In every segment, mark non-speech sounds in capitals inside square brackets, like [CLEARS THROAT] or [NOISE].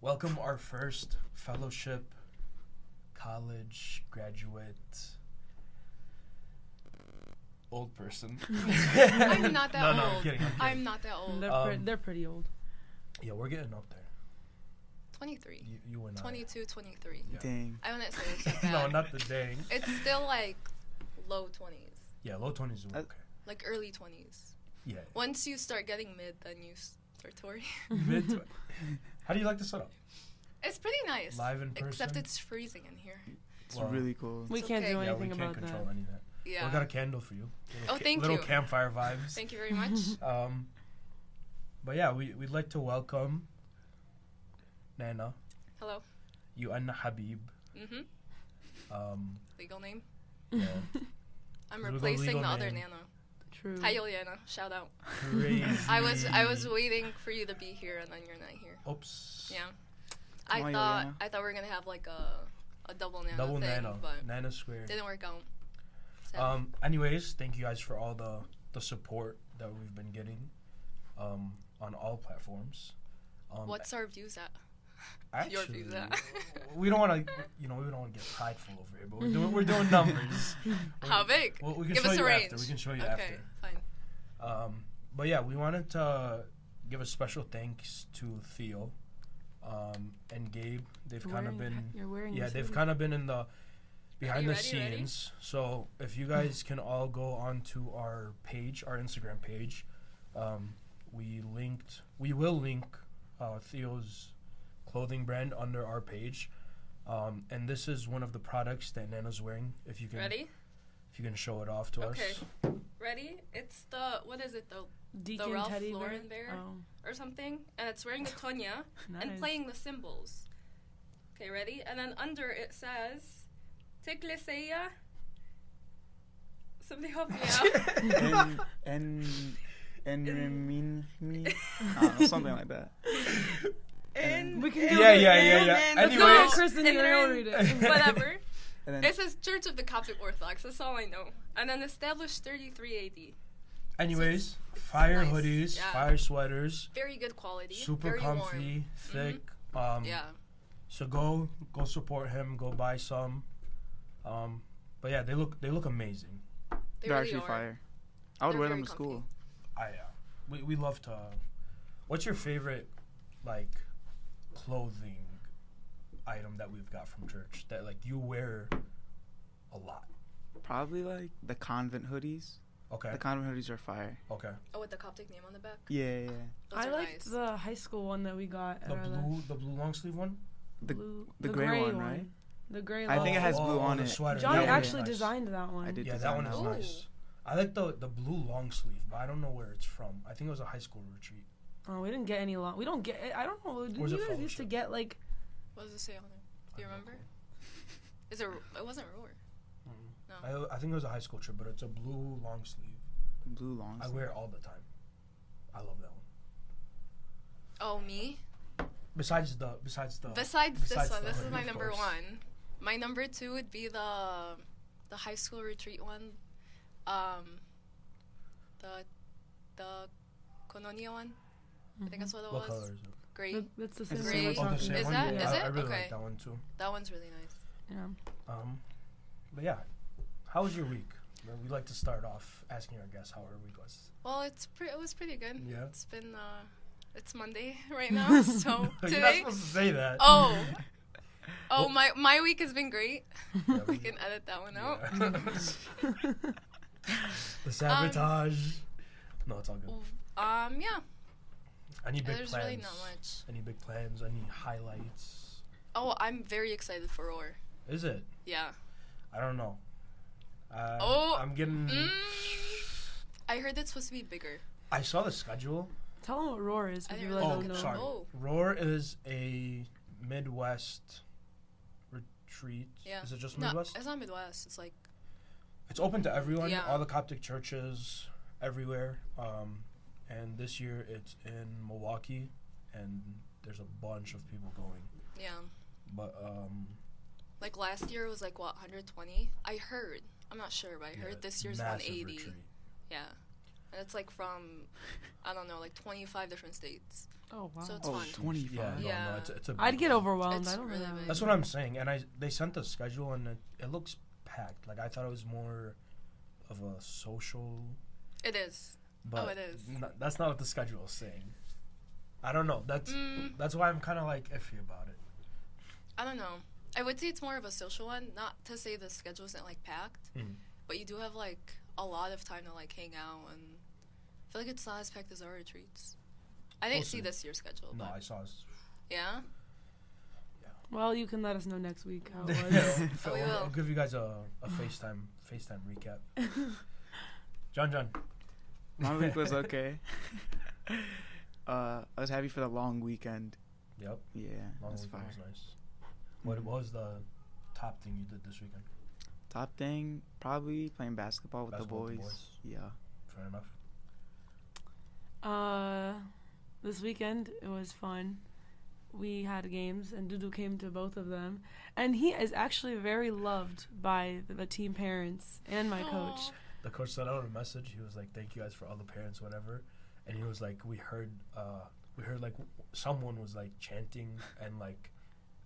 welcome our first fellowship college graduate old person. [LAUGHS] [LAUGHS] I'm not that no, old. No, I'm kidding. I'm kidding. I'm not that old. They're, Um, pre- they're pretty old. yeah, we're getting up there. 23. You, you and I. 22, 23. Yeah. Dang. I wouldn't say it's [LAUGHS] that bad. no, not the dang. It's still like low 20s. Yeah, low twenties is Uh, okay. Like early 20s. Yeah. Once you start getting mid, then you start to worry. Mid. Tw- How do you like the setup? It's pretty nice. Live in person. Except it's freezing in here. It's Well, really cool. We It's can't okay. do Yeah, we anything can't about control that. any of that. Yeah. We got a candle for you. Little Oh, thank little you. Little campfire vibes. Thank you very much. [LAUGHS] Um, but yeah, we we'd like to welcome Nana, Hello. you and Habib. Mm-hmm. Um, Legal name. yeah, [LAUGHS] I'm replacing legal the other name. Nana. True. Hi, Yoliana. Shout out. crazy. I was I was waiting for you to be here, and then you're not here. Oops. Yeah. I on, thought Yoliana. I thought we were gonna have like a a double nano Double thing, Nana, but Nana Square. didn't work out. Sad. Um. Anyways, thank you guys for all the the support that we've been getting, um, on all platforms. Um, What's our views at? Actually, your views at? we don't want to, you know, we don't want to get prideful over here, but we're doing we're doing [LAUGHS] numbers. How big? Well, we can Give show us a you range. after. We can show you okay, after. fine. Um, but yeah, we wanted to give a special thanks to Theo um, and Gabe. They've kind of been You're wearing. yeah, they've kind of been in the behind the ready, ready? scenes. So if you guys can all go onto our page, our Instagram page, um, we linked. We will link uh, Theo's clothing brand under our page. Um, and this is one of the products that Nana's wearing. If you can, Ready? if you can show it off to Okay. us. Okay, ready? It's the what is it the Deacon Ralph teddy Lauren bear. bear? Oh, or something, and it's wearing the Tonya nice. and playing the cymbals. Okay, ready? And then under it says, "Tekleseya." Somebody help me out. and and and me. I something like that. And We can do Yeah, it. yeah, yeah, yeah. and- Anyways. no, Kristen, and you're then- gonna read it. [LAUGHS] [LAUGHS] Whatever. And then It says Church of the Coptic Orthodox. That's all I know. And then established 33 AD. Anyways, fire nice. hoodies, Yeah. fire sweaters, Very good quality. super very comfy, Warm. thick. Um, Yeah. So go go support him. Go buy some. Um, but yeah, they look they look amazing. They they're really actually are. fire. I would They're wear them to comfy. school. I uh, we we love to. What's your favorite like clothing item that we've got from church that like you wear a lot? Probably like the convent hoodies. Okay. The convent hoodies are fire. Okay. Oh, with the Coptic name on the back. Yeah, yeah. yeah. Those I are liked nice. the high school one that we got. The at our blue the blue long sleeve one. The blue, the gray one, right? The gray. I think it one. has oh, blue oh, on the it. Sweater. Johnny That one is actually nice. designed that one. I did. Yeah, that design one that is one. nice. I like the the blue long sleeve, but I don't know where it's from. I think it was a high school retreat. Oh, we didn't get any long. We don't get. I don't know. Didn't Where's you guys used to get like? What does it say on there? Do you remember? [LAUGHS] Is it? It wasn't Roar. No. I, I think it was a high school trip, but it's a blue long sleeve. Blue long. Sleeve. I wear it all the time. I love that one. Oh, me. Besides the besides the Besides, besides this one, the this is my number course. one. My number two would be the the high school retreat one. Um, the the Koinonia one. I think that's what it What was. color is it? Great. That- That's the It's same the one same we're one. Oh, the talking same Is one? that- Yeah, is I, it? I really Okay. like that one too. That one's really nice. Yeah. Um, but yeah, how was your week? Well, We like to start off asking our guests how our week was. Well, it's pre- it was pretty good. Yeah. It's been uh, it's Monday [LAUGHS] right [LAUGHS] now, so You're not today. supposed to say that. Oh. [LAUGHS] Oh, Well- my my week has been great. Yeah, We can edit that one out. yeah. the sabotage. no, it's all good. Um, yeah. Any big There's plans? really not much. Any big plans? Any highlights? Oh, I'm very excited for Roar. Is it? Yeah. I don't know. Uh, Oh, I'm getting. Mm, I heard it's supposed to be bigger. I saw the schedule. Tell them what roar is. I If didn't you really really Oh, don't know. sorry. Oh. Roar is a Midwest retreat. Yeah. Is it just Midwest? No, Midwest? it's not Midwest. It's like It's open to everyone. Yeah. All the Coptic churches everywhere. Um, and this year it's in Milwaukee, and there's a bunch of people going. yeah. But um, Like last year it was like what 120. I heard. I'm not sure, but I yeah, heard this year's 180. retreat. Yeah. And it's like from I don't know, like 25 different states. Oh wow. So it's Oh, fun. 25. Yeah, Yeah. no, it's, it's a. I'd get overwhelmed. It's I don't really know. big. That's what I'm saying, and I they sent the schedule and it, it looks packed. Like I thought it was more of a social, It is. But Oh, it is. n- that's not what the schedule is saying. I don't know. That's Mm, that's why I'm kind of like iffy about it. I don't know. I would say it's more of a social one. Not to say the schedule isn't like packed, Mhm. but you do have like a lot of time to like hang out and I feel like it's not as packed as our retreats. I didn't We'll see see. this year's schedule. No, but I saw. s- yeah. Well, you can let us know next week how it [LAUGHS] was. I'll, Oh, we I'll- I'll will. give you guys a, a FaceTime FaceTime recap. [LAUGHS] John, John. My week was [LAUGHS] okay. uh, I was happy for the long weekend. Yep, Yeah, long that's weekend fire. was nice. What, Mhm. what was the top thing you did this weekend? Top thing, probably playing basketball with Basketball the with boys. the boys. Yeah. Fair enough. Uh, this weekend it was fun. We had games, and Dudu came to both of them, and he is actually very loved by the, the team parents and my coach. Aw. The coach sent out a message. He was like, "Thank you guys for all the parents, whatever." And he was like, "We heard, uh, we heard like w- someone was like chanting and like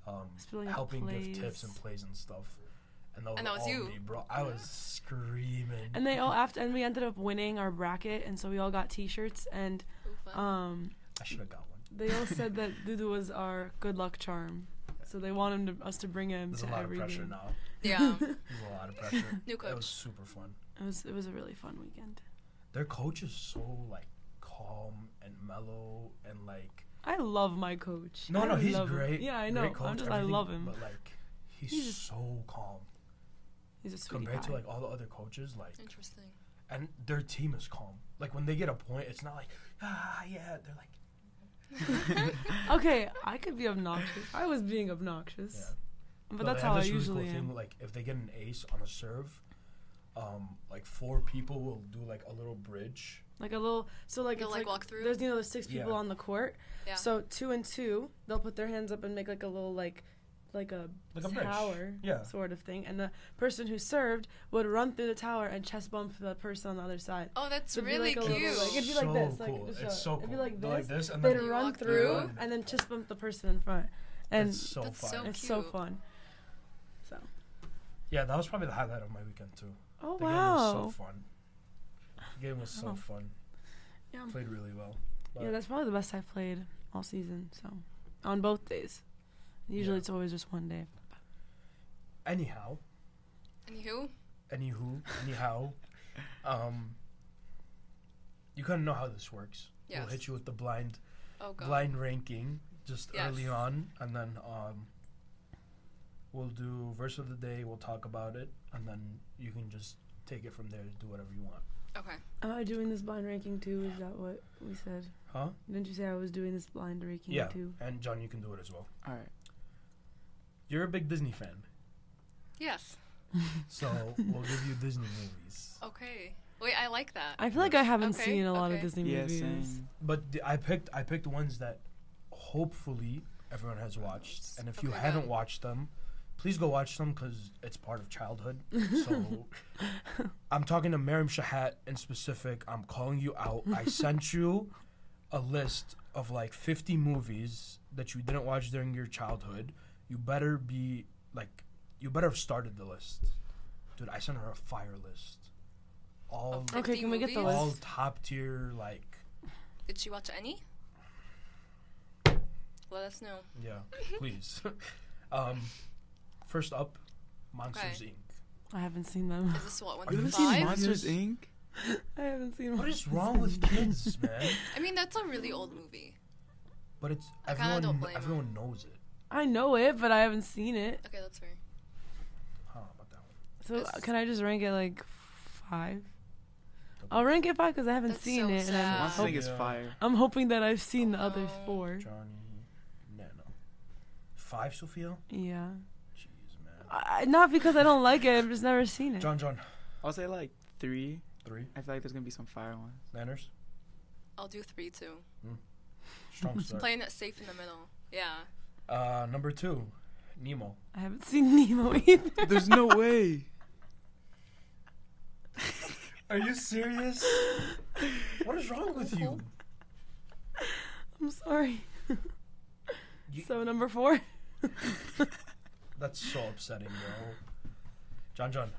um, Spilling out helping give tips and plays and stuff." And that was, And that was you. me, bro. I was screaming. And they all after, and we ended up winning our bracket, and so we all got T-shirts, and Ooh, um, I should have got one. they all said that [LAUGHS] Dudu was our good luck charm. So they want him to, us to bring him There's to a lot of every pressure game. now. yeah. [LAUGHS] There's a lot of pressure. [LAUGHS] New coach. It was super fun. It was it was a really fun weekend. Their coach is so like calm and mellow and like I love my coach. no I no he's love him. great. Yeah, I know. Great coach, I'm just I love him. But like he's, He's so calm He's a sweetie compared to like all the other coaches. Like Interesting. and their team is calm. Like when they get a point, it's not like ah yeah. They're like [LAUGHS] okay, I could be obnoxious. I was being obnoxious, yeah. but No, that's they have how I this really usually cool am. Thing, like if they get an ace on a serve, um, like four people will do like a little bridge. Like a little, so like They'll, it's like, like, walk through? There's you know the six people Yeah. on the court. Yeah. So two and two, they'll put their hands up and make like a little like, like a Like a bridge. tower, Yeah. sort of thing. And the person who served would run through the tower and chest bump the person on the other side. Oh, that's So it'd be really like a cute. little, like, it'd be like so this, like, cool. just it's show so it. cool. It'd be like They're this. and They'd You run walk through through. and then chest bump the person in front. And it's so That's fun. so it's so cute. fun. So. Yeah, that was probably the highlight of my weekend too. Oh The wow. game was so fun. The game was so Oh. fun. Yeah. Played really well. Yeah, that's probably the best I've played all season. So, on both days. Usually Yeah. it's always just one day. Anyhow, Anywho, anywho, anyhow, um, you kind of know how this works. We'll hit you with the blind oh god. blind ranking just early on, and then um, we'll do verse of the day. We'll talk about it, and then you can just take it from there. Do whatever you want. Okay. Am I doing this blind ranking too? Is that what we said? Huh? Didn't you say I was doing this blind ranking Yeah. too? And John, you can do it as well. All right. You're a big Disney fan, Yes. [LAUGHS] so we'll give you Disney movies. Okay. Wait, I like that. I feel like I haven't Okay, seen a lot of. Disney Yeah, movies. same. But the, I picked I picked ones that hopefully everyone has watched, and if you haven't good. watched them, please go watch them because it's part of childhood. So [LAUGHS] I'm talking to Miriam Shahat in specific. I'm calling you out. I sent you a list of like 50 movies that you didn't watch during your childhood. You better be like, you better have started the list, dude. I sent her a fire list. All Of Okay, can we get the movies? all top tier like Did she watch any? Let us know. Yeah, [LAUGHS] please. [LAUGHS] um, first up, Monsters Inc. I haven't seen them. Is this what one you through gonna Seen five? Monsters Inc. I haven't seen. What is wrong with kids, man? [LAUGHS] I mean, that's a really old movie. But it's I kinda everyone. don't blame everyone knows it. I know it, but I haven't seen it. Okay, that's fair. How about that one? So It's- can I just rank it like five? I'll rank it five because I haven't That's seen so it, and I'm, sad. Monsters Inc. is fire. I'm hoping that I've seen Oh, the other oh. four. Johnny, no, no. Five, Sophia. Yeah. Jeez, man. I, not because I don't like it. I've just never seen it. John, John, I'll say like three. three. I feel like there's gonna be some fire ones. Manners. I'll do three too. Strong [LAUGHS] start. Playing it safe in the middle. Yeah. Uh, number two, Nemo. I haven't seen [LAUGHS] Nemo either. There's no way. Are you serious? what is wrong with you? I'm sorry. You- so number four. [LAUGHS] That's so upsetting, bro. John John,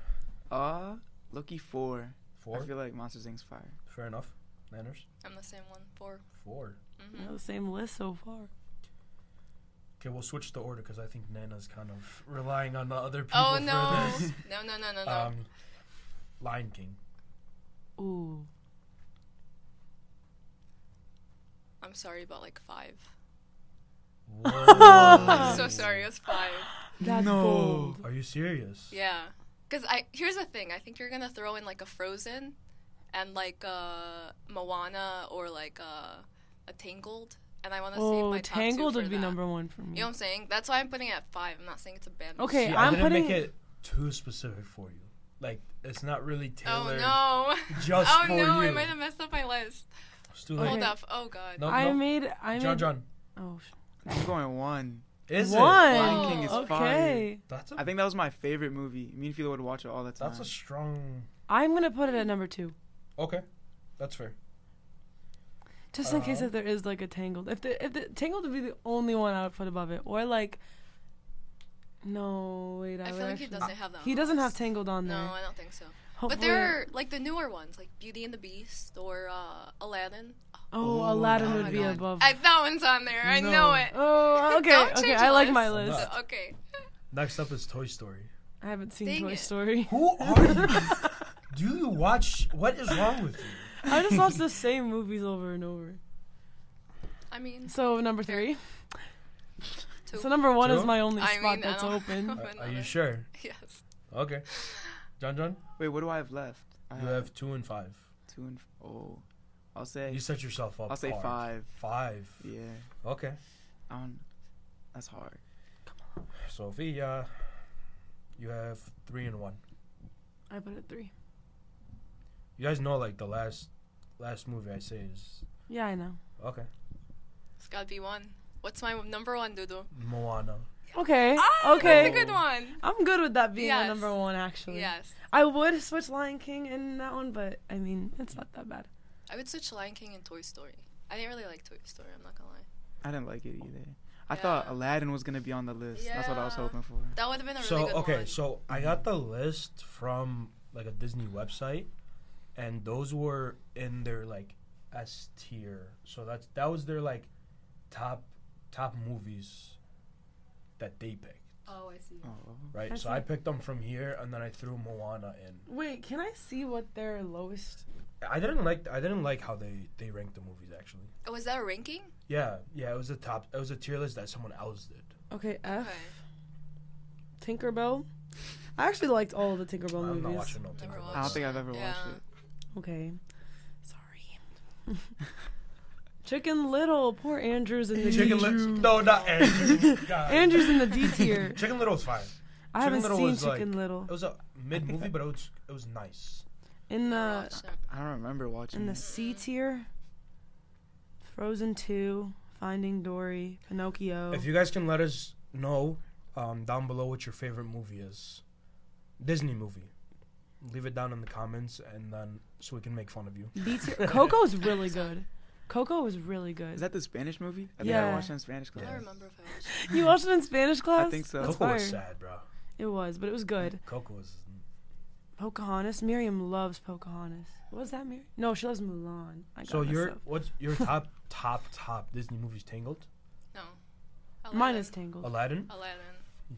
Uh, Loki four. four. I feel like Monsters Inc.'s fire. Fair enough. Manners, I'm the same one. Four. four. hmm Yeah, the same list so far. Okay, we'll switch the order because I think Nana's kind of relying on the other people for this. Oh for no. this. [LAUGHS] no, no, no, no, no. Um, Lion King. Ooh. I'm sorry about like five. Whoa. [LAUGHS] I'm so sorry. It was five. That's No. bold. Are you serious? Yeah. Cause I here's the thing. I think you're gonna throw in like a Frozen, and like a Moana or like a, a Tangled, and I want to save Oh, my top Tangled two for would be that. number one for me. You know what I'm saying? That's why I'm putting it at five. I'm not saying it's a bad. movie. Okay, See, I I'm didn't putting. make it too specific for you. Like it's not really oh, tailored. Oh no. [LAUGHS] just oh for no, you. I might have messed up my list. It's too Okay. Hold up. Oh god. No, I no. made. I John made. John. Oh, sh- I'm going one. Is one. it? Lion King is okay. fire. That's a I think that was my favorite movie. Me and Philo would watch it all the time. that's a strong. I'm gonna put it at number two, Okay, that's fair. just in case Uh-huh. if there is like a Tangled. If the if the Tangled would be the only one I would put above it, or like. No, wait. I, I feel like he doesn't have that. He doesn't have list. Tangled on there. No, I don't think so. Hopefully- But there are like the newer ones, like Beauty and the Beast or uh, Aladdin. Oh, Oh, Aladdin oh would be God. above. I, that one's on there. I No. know it. Oh, [LAUGHS] okay, Don't okay. I the like my list. list. Okay. [LAUGHS] Next up is Toy Story. I haven't seen Dang Toy it. Story. Who are you? [LAUGHS] Do you watch? What is wrong with you? I just watch the same movies over and over. I mean, So number three. two. So number one is my only I spot mean, that's open. Are, are you sure? yes. Okay. John John, Wait, what do I have left? I you have two and five. two and f- oh, I'll say You set yourself up. I'll say hard. five. Five. Yeah, Okay. I don't. That's hard. Sophia, you have three and one. I put it three. You guys know like the last last movie I say is Yeah, I know. okay. It's gotta be one. What's my number one, Dudu? Moana. Okay. Ah, okay. That's a good one. I'm good with that being Yes. a number one actually. Yes. I would switch Lion King in that one, but I mean it's not that bad. I would switch Lion King and Toy Story. I didn't really like Toy Story. I'm not gonna lie. I didn't like it either. I thought Aladdin was gonna be on the list. Yeah. That's what I was hoping for. That would have been a really So good okay, one. so I got the list from like a Disney website, and those were in their like S tier. So that's that was their like top top movies that they picked, oh, I see. Oh, right? I so see. I picked them from here, and then I threw Moana in. Wait, can I see what their lowest? I didn't like I didn't like how they they ranked the movies actually. Oh, was that a ranking? Yeah, yeah, it was a top. It was a tier list that someone else did. Okay, F. Okay. Tinkerbell. I actually liked all of the Tinkerbell I'm not movies. watching no Never Tinkerbell. I don't think I've ever Yeah. watched it. Okay. [LAUGHS] Sorry. [LAUGHS] Chicken Little. Poor Andrew's in the Chicken D. Little. No, not Andrew. [LAUGHS] God. Andrew's in the D tier. [LAUGHS] Chicken Little was fine. I Chicken haven't Little seen was, Chicken like- Little. It was a mid movie, but it was it was nice. In the. I don't remember watching in the it. C tier. Frozen Two, Finding Dory, Pinocchio. If you guys can let us know um, down below what your favorite movie is, Disney movie, leave it down in the comments, and then so we can make fun of you. B tier. [LAUGHS] Coco's really good. Coco was really good. Is that the Spanish movie? I think Yeah. I watched it in Spanish class. I don't remember if I watched it. you watched it in Spanish class? I think so. That's Coco fire. was sad, bro. It was, but it was good. Coco was. Pocahontas. Miriam loves Pocahontas. What was that, Miriam? No, she loves Mulan. I So your up. what's your [LAUGHS] top top top Disney movies? Tangled, No. Mine is Tangled. Aladdin. Aladdin.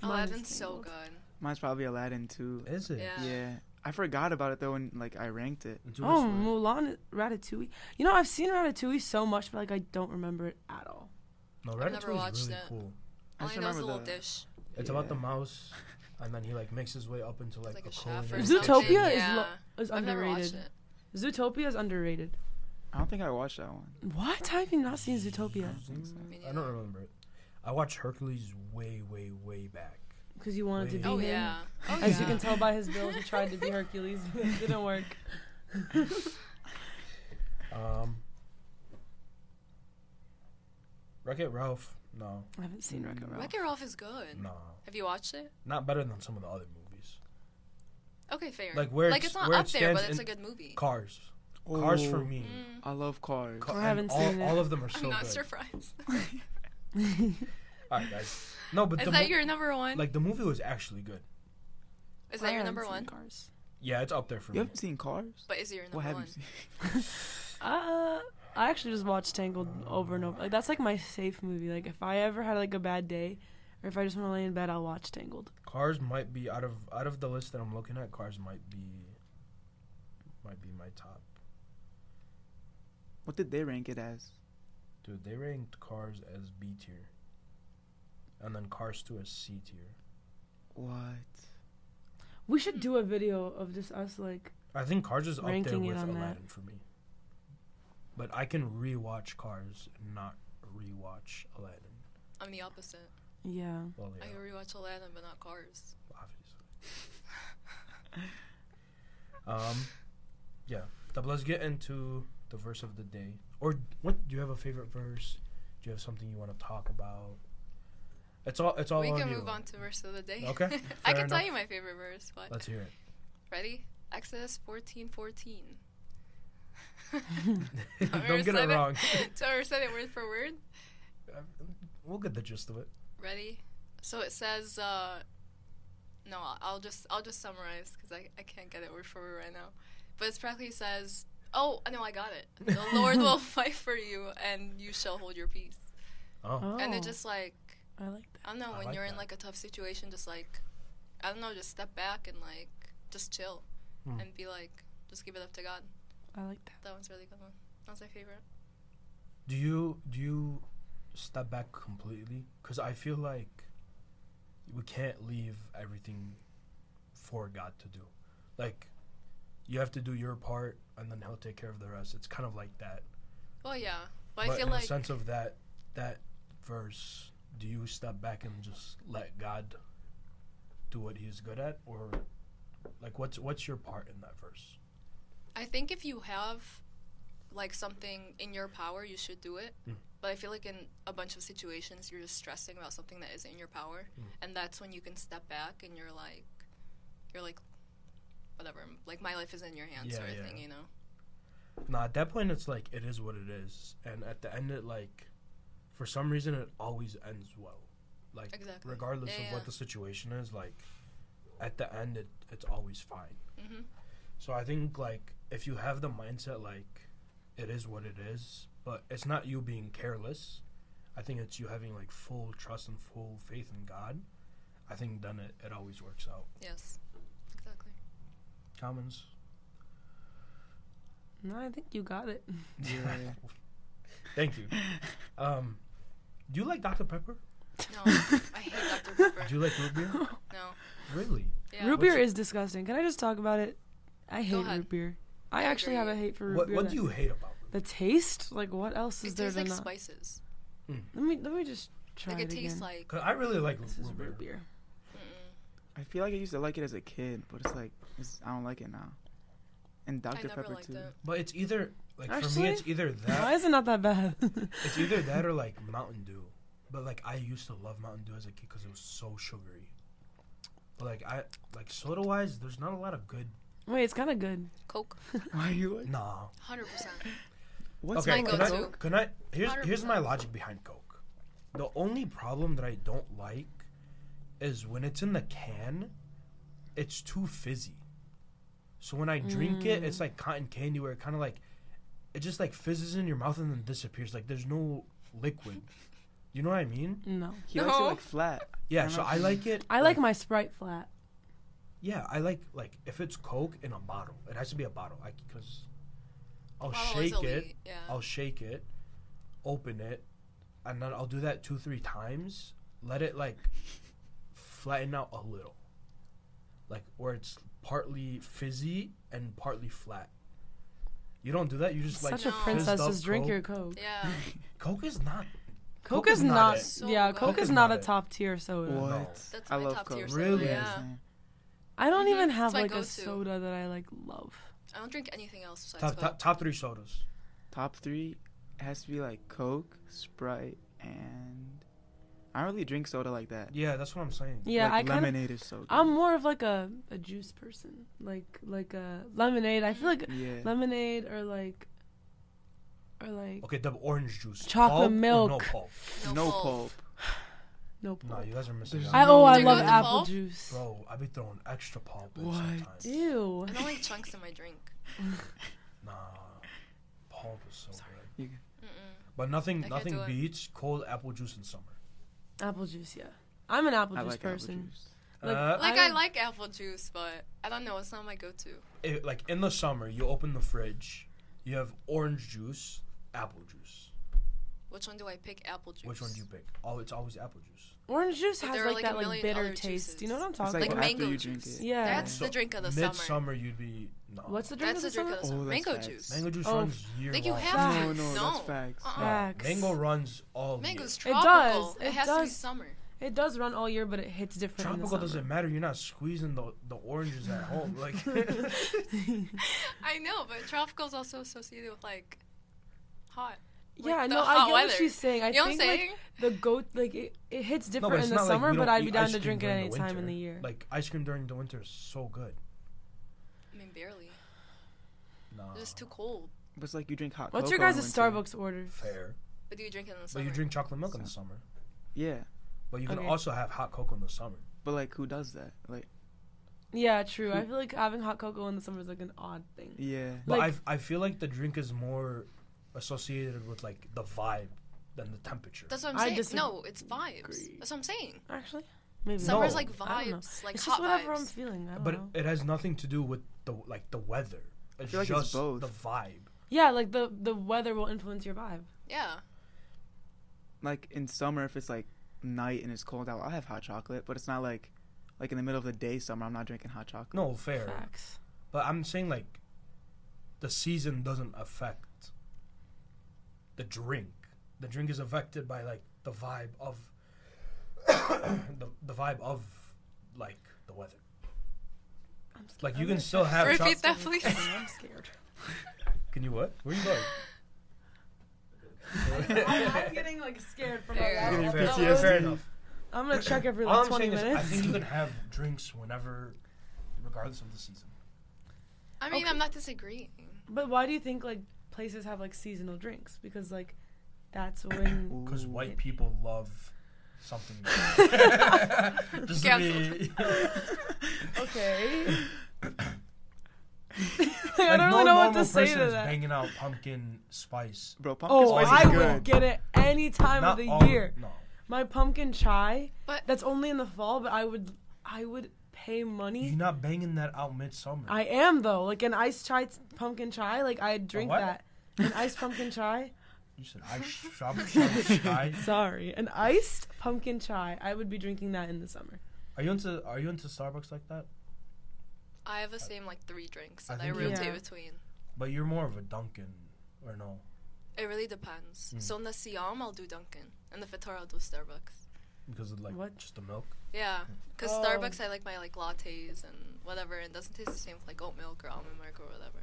Mine is Aladdin's so good. Mine's probably Aladdin too. Is it? Yeah. Yeah. I forgot about it though when like I ranked it. Do Oh, this. Mulan, Ratatouille. You know, I've seen Ratatouille so much, but like I don't remember it at all. no, Ratatouille is watched really it. cool. I All just I know the little dish. It's about the mouse, and then he like makes his way up into like, like a, a chef or Zootopia something. is Yeah. lo- is I've never watched underrated. it. Zootopia is underrated. I don't think I watched that one. What? How have you not seen Zootopia? I don't, so. I don't remember it. I watched Hercules way, way, way back. Because you wanted to be Oh him. yeah. Oh As yeah. you can tell by his build, he [LAUGHS] tried to be Hercules, but it didn't work. [LAUGHS] Um, Wreck It Ralph. No, I haven't seen Wreck-It Ralph. Wreck-It Ralph is good. no, Have you watched it? not better than some of the other movies. Okay, fair. Like where like it's- it's not where up it there, but it's a good movie. Cars. Cars for me. Mm, I love cars. Ca- I haven't all, seen it. all of them are so I'm not good. surprised. [LAUGHS] All right, guys. No, but Is the that mo- your number one? like the movie was actually good. is I that your haven't number seen one? Cars. Yeah, it's up there for me. You me. haven't seen Cars? But is it your number What have one? you seen? [LAUGHS] Uh, I actually just watched Tangled over and over. Like that's like my safe movie. Like if I ever had like a bad day, or if I just want to lay in bed, I'll watch Tangled. Cars might be out of out of the list that I'm looking at. Cars might be might be my top. What did they rank it as? Dude, they ranked Cars as B tier, and then Cars 2 as C tier. What? We should do a video of just us like. I think Cars is up there Ranking it with on that. Aladdin for me. But I can rewatch Cars and not rewatch Aladdin. I'm the opposite. Yeah. Well, I yeah, can rewatch Aladdin, but not Cars. obviously. [LAUGHS] um, yeah. But let's get into the verse of the day. Or what? Do you have a favorite verse? Do you have something you want to talk about? It's all. It's all we on can you. move on to verse of the day. Okay, [LAUGHS] I fair can tell you my favorite verse. But Let's hear it. ready? Exodus 14, 14. [LAUGHS] Don't get it wrong. so I said it word for word. we'll get the gist of it. Ready? So it says, uh, no, I'll- I'll just I'll just summarize because I, I can't get it word for word right now. But it practically says, oh, I know I got it. The Lord [LAUGHS] will fight for you, and you shall hold your peace. Oh, Oh. And it just like I like that. I don't know I when like you're in like a tough situation, just like I don't know, just step back and like just chill Hmm. and be like, just give it up to God. I like that. That one's a really good one. That's my favorite. Do you do you step back completely? Because I feel like we can't leave everything for God to do. Like you have to do your part, and then He'll take care of the rest. It's kind of like that. Well, yeah, but, but I feel in like a sense of that that verse, do you step back and just let God do what He's good at, or like what's what's your part in that verse? I think if you have like something in your power, you should do it. Mm. But I feel like in a bunch of situations, you're just stressing about something that isn't in your power, Mm. and that's when you can step back and you're like, you're like, whatever, like my life is in your hands, Yeah, sort of yeah. thing, you know. No, at that point it's like it is what it is, and at the end it like, for some reason it always ends well, like Exactly. regardless Yeah, of yeah. what the situation is, like at the end it it's always fine. hmm So I think like if you have the mindset like it is what it is, but it's not you being careless. I think it's you having like full trust and full faith in God. I think then it, it always works out. Yes, exactly. Commons. No, I think you got it. [LAUGHS] Yeah. Thank you. [LAUGHS] Um, do you like Dr Pepper? No, I hate Dr. Pepper. Do you like root beer? No. really? Yeah. root beer What's- is disgusting. Can I just talk about it? I hate ahead. root beer. I I actually have a hate for root What beer. What that- do you hate about root the taste? Like what else is It there tastes to like not? spices. Hmm. Let me let me just try Like it it tastes again. like. Cause I really like this is root beer. root beer. Mm-mm. I feel like I used to like it as a kid, but it's like it's, I don't like it now. And I Dr never Pepper liked too. it. But it's either like for me, it's either that. Why that is it not that bad? [LAUGHS] it's either that or [LAUGHS] like Mountain Dew. But like I used to love Mountain Dew as a kid because it was so sugary. But like I like soda wise, there's not a lot of good. Wait, it's kind of good. Coke, [LAUGHS] Why you like? Nah. hundred percent. What's okay, my can I, go-to. can I? Here's here's my 100%. logic behind Coke. The only problem that I don't like is when it's in the can, it's too fizzy. So when I drink it, it's mm. like cotton candy, where it kind of like it just like fizzes in your mouth and then disappears. Like there's no liquid. You know what I mean? No, He likes it No. like flat. Yeah. I'm So not- I like it. I like my Sprite flat. Yeah, I like like if it's Coke in a bottle, it has to be a bottle. Like because I'll Bottle shake it. elite, Yeah. I'll shake it, open it, and then I'll do that two, three times. Let it like flatten out a little, like where it's partly fizzy and partly flat. You don't do that. You just like Such a No. princess. Just drink Coke. your Coke. yeah. [LAUGHS] Coke is not. Coke, Coke is is not not. So yeah, good. Coke, Coke is is not not a top tier soda. What? What? That's I my love top tier Coke. soda, Really? Yeah. I don't Mhm. even have like a go-to. soda that I like love. I don't drink anything else besides Top, Coke. top top three sodas. Top three has to be like Coke, Sprite, and I don't really drink soda like that. Yeah, that's what I'm saying. Yeah, like, I kind of. lemonade is so good. I'm more of like a, a juice person, like like a lemonade. I feel like yeah. lemonade or like or like Okay, the orange juice. Chocolate Pulp milk. No pulp. no pulp. pulp. no Nah, pulp. you guys are missing There's out. Oh, I oh I love go with the apple pulp? juice. Bro, I be throwing extra pulp in What? sometimes. Ew. I don't like chunks in my drink. [LAUGHS] Nah, pulp is so Sorry. good. Mm-mm. But nothing, I nothing beats cold apple juice in summer. Apple juice, yeah. I'm an apple I juice like person. apple juice. Like, Uh, Like I I, like apple juice, but I don't know. It's not my go-to. it, like in the summer, you open the fridge, you have orange juice, apple juice. Which one do I pick? Apple juice. Which one do you pick? Oh, it's always apple juice. Orange juice But has there are, like, like, a that like million bitter other taste. Do you know what I'm It's talking like, Like about? after mango you drink juice. it. Yeah. That's the drink of the Mid summer. summer, you'd be no. What's the drink That's of the the drink of the summer. Oh, Mango facts. juice. Mango juice Oh, runs year Like you long. have Facts. to. No, no, no. that's facts. Uh-uh. Facts. mango runs all Mango's year. It tropical. does, It, it has to be does. summer. It does run all year, but it hits different. in the Tropical doesn't matter. You're not squeezing the the oranges at home. [LAUGHS] Like [LAUGHS] I know, but tropical is also associated with like hot. Yeah, Like the no, I hot get what weather. she's saying. I you know what I'm think saying? like the goat, like it, it hits no, different but it's in the not like summer, we but don't I'd be eat down ice to cream drink it during any the time in the year. Like ice cream during the winter is so good. I mean, barely. Nah, It's too cold. But it's like you drink hot What's your cocoa in guys' Starbucks order? fair. But do you drink it in the summer? But you drink chocolate milk in the summer. Yeah, But you can Okay. also have hot cocoa in the summer. but like who does that? Like, Yeah, true. I feel like having hot cocoa in the summer is like an odd thing. yeah. But Like- I I feel like the drink is more associated with like the vibe than the temperature. That's what I'm I saying. disagree. No, it's vibes. That's what I'm saying. Actually, maybe Summer's No. like I don't know. vibes, like it's hot just whatever vibes. I'm feeling. I don't but know. it has nothing to do with the like the weather. It's feel like it's just both. the vibe. yeah, like the the weather will influence your vibe. yeah. Like in summer, if it's like night and it's cold out, I'll have hot chocolate. But it's not like, like in the middle of the day, summer. I'm not drinking hot chocolate. No, fair. Facts. But I'm saying like the season doesn't affect the drink. The drink is affected by like the vibe of [COUGHS] the the vibe of like the weather. I'm scared. Like you can still have Repeat choc- that, please. [LAUGHS] I'm scared. Can you what? Where are you going? I'm getting like scared from There our you last go. fair, Fair- fair enough. I'm gonna check every All like I'm 20 saying is, minutes. I think you can have drinks whenever, regardless of the season. I mean, Okay. I'm not disagreeing. But why do you think like places have like seasonal drinks? Because like that's when Because white people love something. [LAUGHS] [LAUGHS] Just to be, [LAUGHS] okay. I don't no really know what normal to say person to is that. banging out pumpkin spice. Bro, pumpkin Oh, spice I is would get it any time Not of the all- year. No. My pumpkin chai. But- that's only in the fall. But I would, I would pay money. You're not banging that out midsummer. I am though. Like an iced chai, pumpkin chai. Like I'd drink that. An iced pumpkin chai. You said I shop, shop, sky. Sorry, an iced pumpkin chai. I would be drinking that in the summer. Are you into Are you into Starbucks like that? I have the same like three drinks I that I, rotate Yeah. between. But you're more of a Dunkin' or no? It really depends. Mm. So in the Siam, I'll do Dunkin', and the Fatar, I'll do Starbucks. Because of like What? just the milk. Yeah, because Oh. Starbucks, I like my like lattes and whatever, and it doesn't taste the same with like oat milk or almond milk or whatever.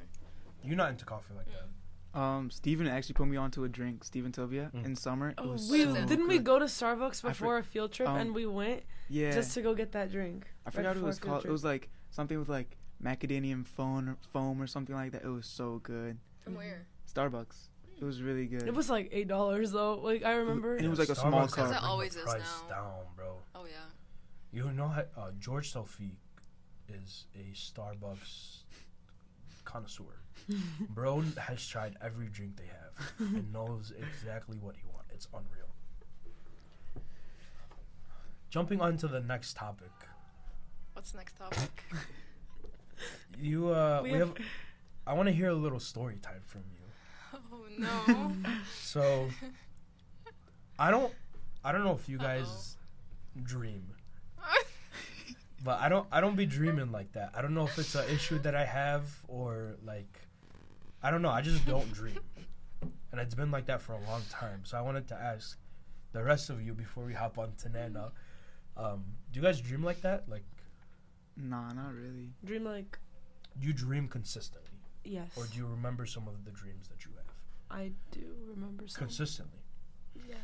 You're not into coffee like that. Um, Steven actually put me onto a drink, Steven Tobia, Mm. in summer. It Oh, was we so didn't we go to Starbucks I before a field trip um, and we went Yeah. just to go get that drink. I right forgot what it was a field called. It was like something with like macadamia foam, or foam or something like that. It was so good. From where? Starbucks. It was really good. It was like eight dollars though. Like I remember. And it was like a small cup. has it bring the always is price now. down, bro. Oh yeah. You know, how- uh, George Tofik is a Starbucks connoisseur. [LAUGHS] Bro has tried every drink they have and [LAUGHS] knows exactly what he wants. It's unreal. Jumping on to the next topic. What's the next topic? [LAUGHS] You, uh, We we, have- have. I want to hear a little story time from you. oh no. So, I don't, I don't know if you guys dream, but I don't, I don't be dreaming like that. I don't know if it's an issue that I have or like, I don't know. I just don't dream, and it's been like that for a long time. So I wanted to ask the rest of you before we hop on to Nana. Um, do you guys dream like that? Like, Nah, not really. Dream like do you dream consistently, yes. or do you remember some of the dreams that you have I do remember some. consistently? Yeah.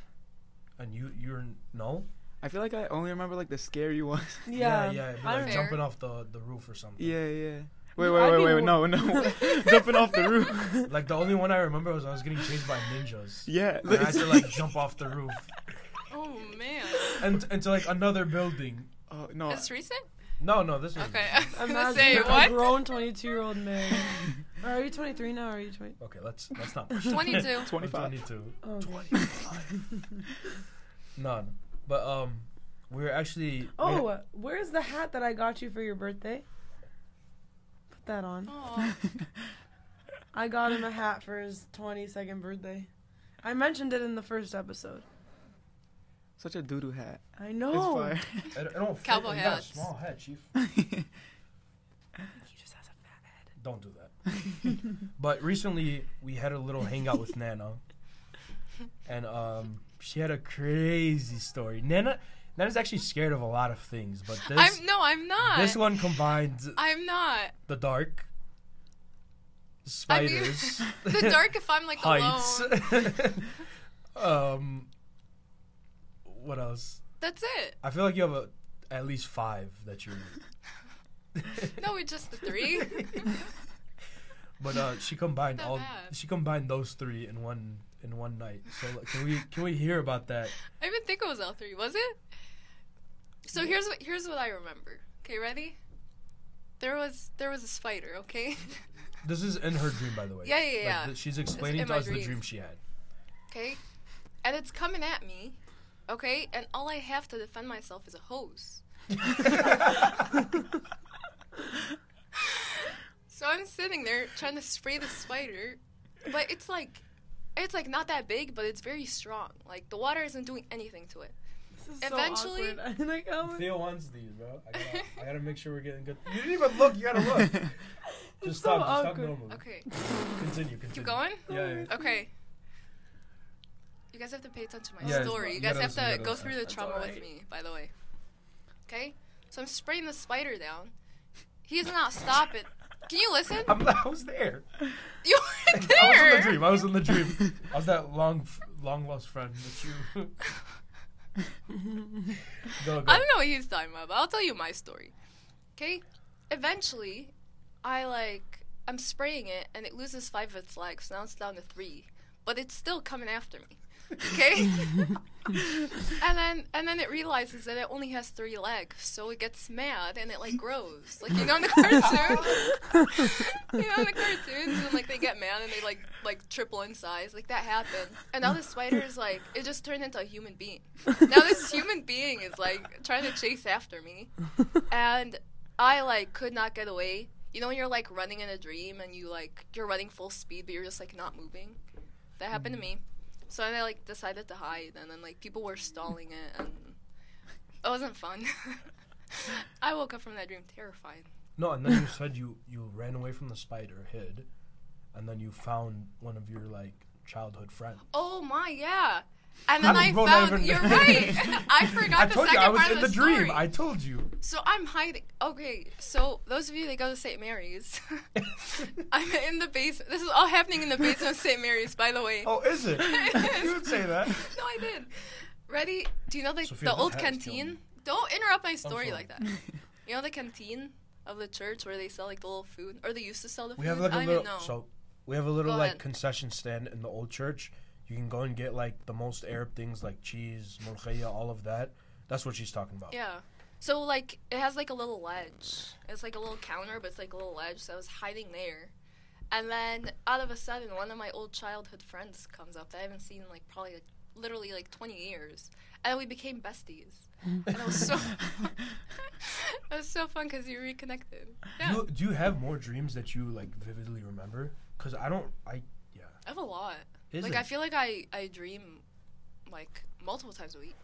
And you you're no. I feel like I only remember like the scary [LAUGHS] ones. Yeah, yeah. it'd be I like don't- jumping off the the roof or something. yeah, yeah. Wait, wait, wait, wait, wait. No, no. [LAUGHS] Jumping off the roof. Like the only one I remember was I was getting chased by ninjas. Yeah. And I had to like jump off the roof Oh man. and into like another building. Oh no. It's recent? No, no, this is Okay. [LAUGHS] I was gonna Imagine say a what? grown 22 year old man. Are you 23 now? Or are you 20? Okay, let's let's not. push it. 22. I'm [LAUGHS] 25. 22. Oh, okay. 25. None. But um, we were actually. we- Oh, where's the hat that I got you for your birthday? Put that on. [LAUGHS] I got him a hat for his 22nd birthday. I mentioned it in the first episode. Such a doo doo hat. I It's know. fire. I don't- I don't fit. Cowboy You got a hats. small head, chief. [LAUGHS] He just has a fat head. Don't do that. but recently we had a little hangout with [LAUGHS] Nana, and um, she had a crazy story. Nana, Nana's actually scared of a lot of things, but [LAUGHS] this I'm no, I'm not. this one combines I'm not. the dark, I mean, spiders, [LAUGHS] The dark if I'm like heights. alone. [LAUGHS] um, what else? That's it. I feel like you have a at least five that you. No, we're just the three. But uh, she combined all. bad. She combined those three in one in one night. So like, can we can we hear about that? I didn't think it was L three, was it? So here's what here's what I remember. Okay, ready? There was there was a spider. Okay. [LAUGHS] This is in her dream, by the way. Yeah, yeah, yeah. th- she's explaining to us the dream she had. Okay, and it's coming at me. Okay, and all I have to defend myself is a hose. [LAUGHS] so I'm sitting there trying to spray the spider, but it's like, it's like not that big, but it's very strong. Like the water isn't doing anything to it. This is Eventually- so awkward. like, oh my- Theo wants these, bro. I gotta, I gotta make sure we're getting good. You didn't even look. You gotta look. [LAUGHS] Just It's stop. so just stop awkward. normally. Okay, Continue. Continue. keep going. Yeah. yeah. Okay. You guys have to pay attention to my Yeah, story. You you guys have to go through the trauma alright. with me, by the way. Okay? So I'm spraying the spider down. He does not stop it. Can you listen? I'm, I was there. [LAUGHS] You were there. I was in the dream. I was in the dream. [LAUGHS] I was that long, long lost friend that you. Go, go. I don't know what he's talking about, but I'll tell you my story. Okay? Eventually, I like I'm spraying it and it loses five of its legs. Now it's down to three. But it's still coming after me. Okay? [LAUGHS] and then and then it realizes that it only has three legs, so it gets mad and it like grows. Like you know in the [LAUGHS] cartoon. you know in the cartoons and like they get mad and they like like triple in size. Like that happened. And now the spider is like it just turned into a human being. Now this [LAUGHS] human being is like trying to chase after me. And I like could not get away. You know when you're like running in a dream and you like you're running full speed but you're just like not moving? That happened to me. So then I like decided to hide and then like people were stalling it and it wasn't fun. [LAUGHS] I woke up from that dream terrified. No, and then you said you you ran away from the spider, hid, and then you found one of your like childhood friends. Oh my yeah. And then did I found you're [LAUGHS] right. I forgot I the told second you I was part in of the the dream. story. I told you. So I'm hiding. Okay, so those of you that go to St. Mary's, [LAUGHS] I'm in the basement. This is all happening in the basement of St. Mary's, by the way. oh, is it? It [LAUGHS] you would say that. No, I did. Ready? Do you know the, Sophia, the old hat is killing canteen? Don't interrupt my story like that. You know the canteen of the church where they sell like the little food, or they used to sell the food. We have like I a don't little. So we have a little Go like ahead. concession stand in the old church. You can go and get like the most Arab things like cheese, molkhaya, all of that. That's what she's talking about. Yeah. So like it has like a little ledge. It's like a little counter, but it's like a little ledge. So I was hiding there, and then out of a sudden, one of my old childhood friends comes up that I haven't seen in, like probably like, literally like 20 years, and we became besties. and it was so [LAUGHS] [LAUGHS] it was so fun because you reconnected. Yeah, You, do you have more dreams that you like vividly remember? Cause I don't. I yeah. I have a lot. Is like it? I feel like I I dream like multiple times a week.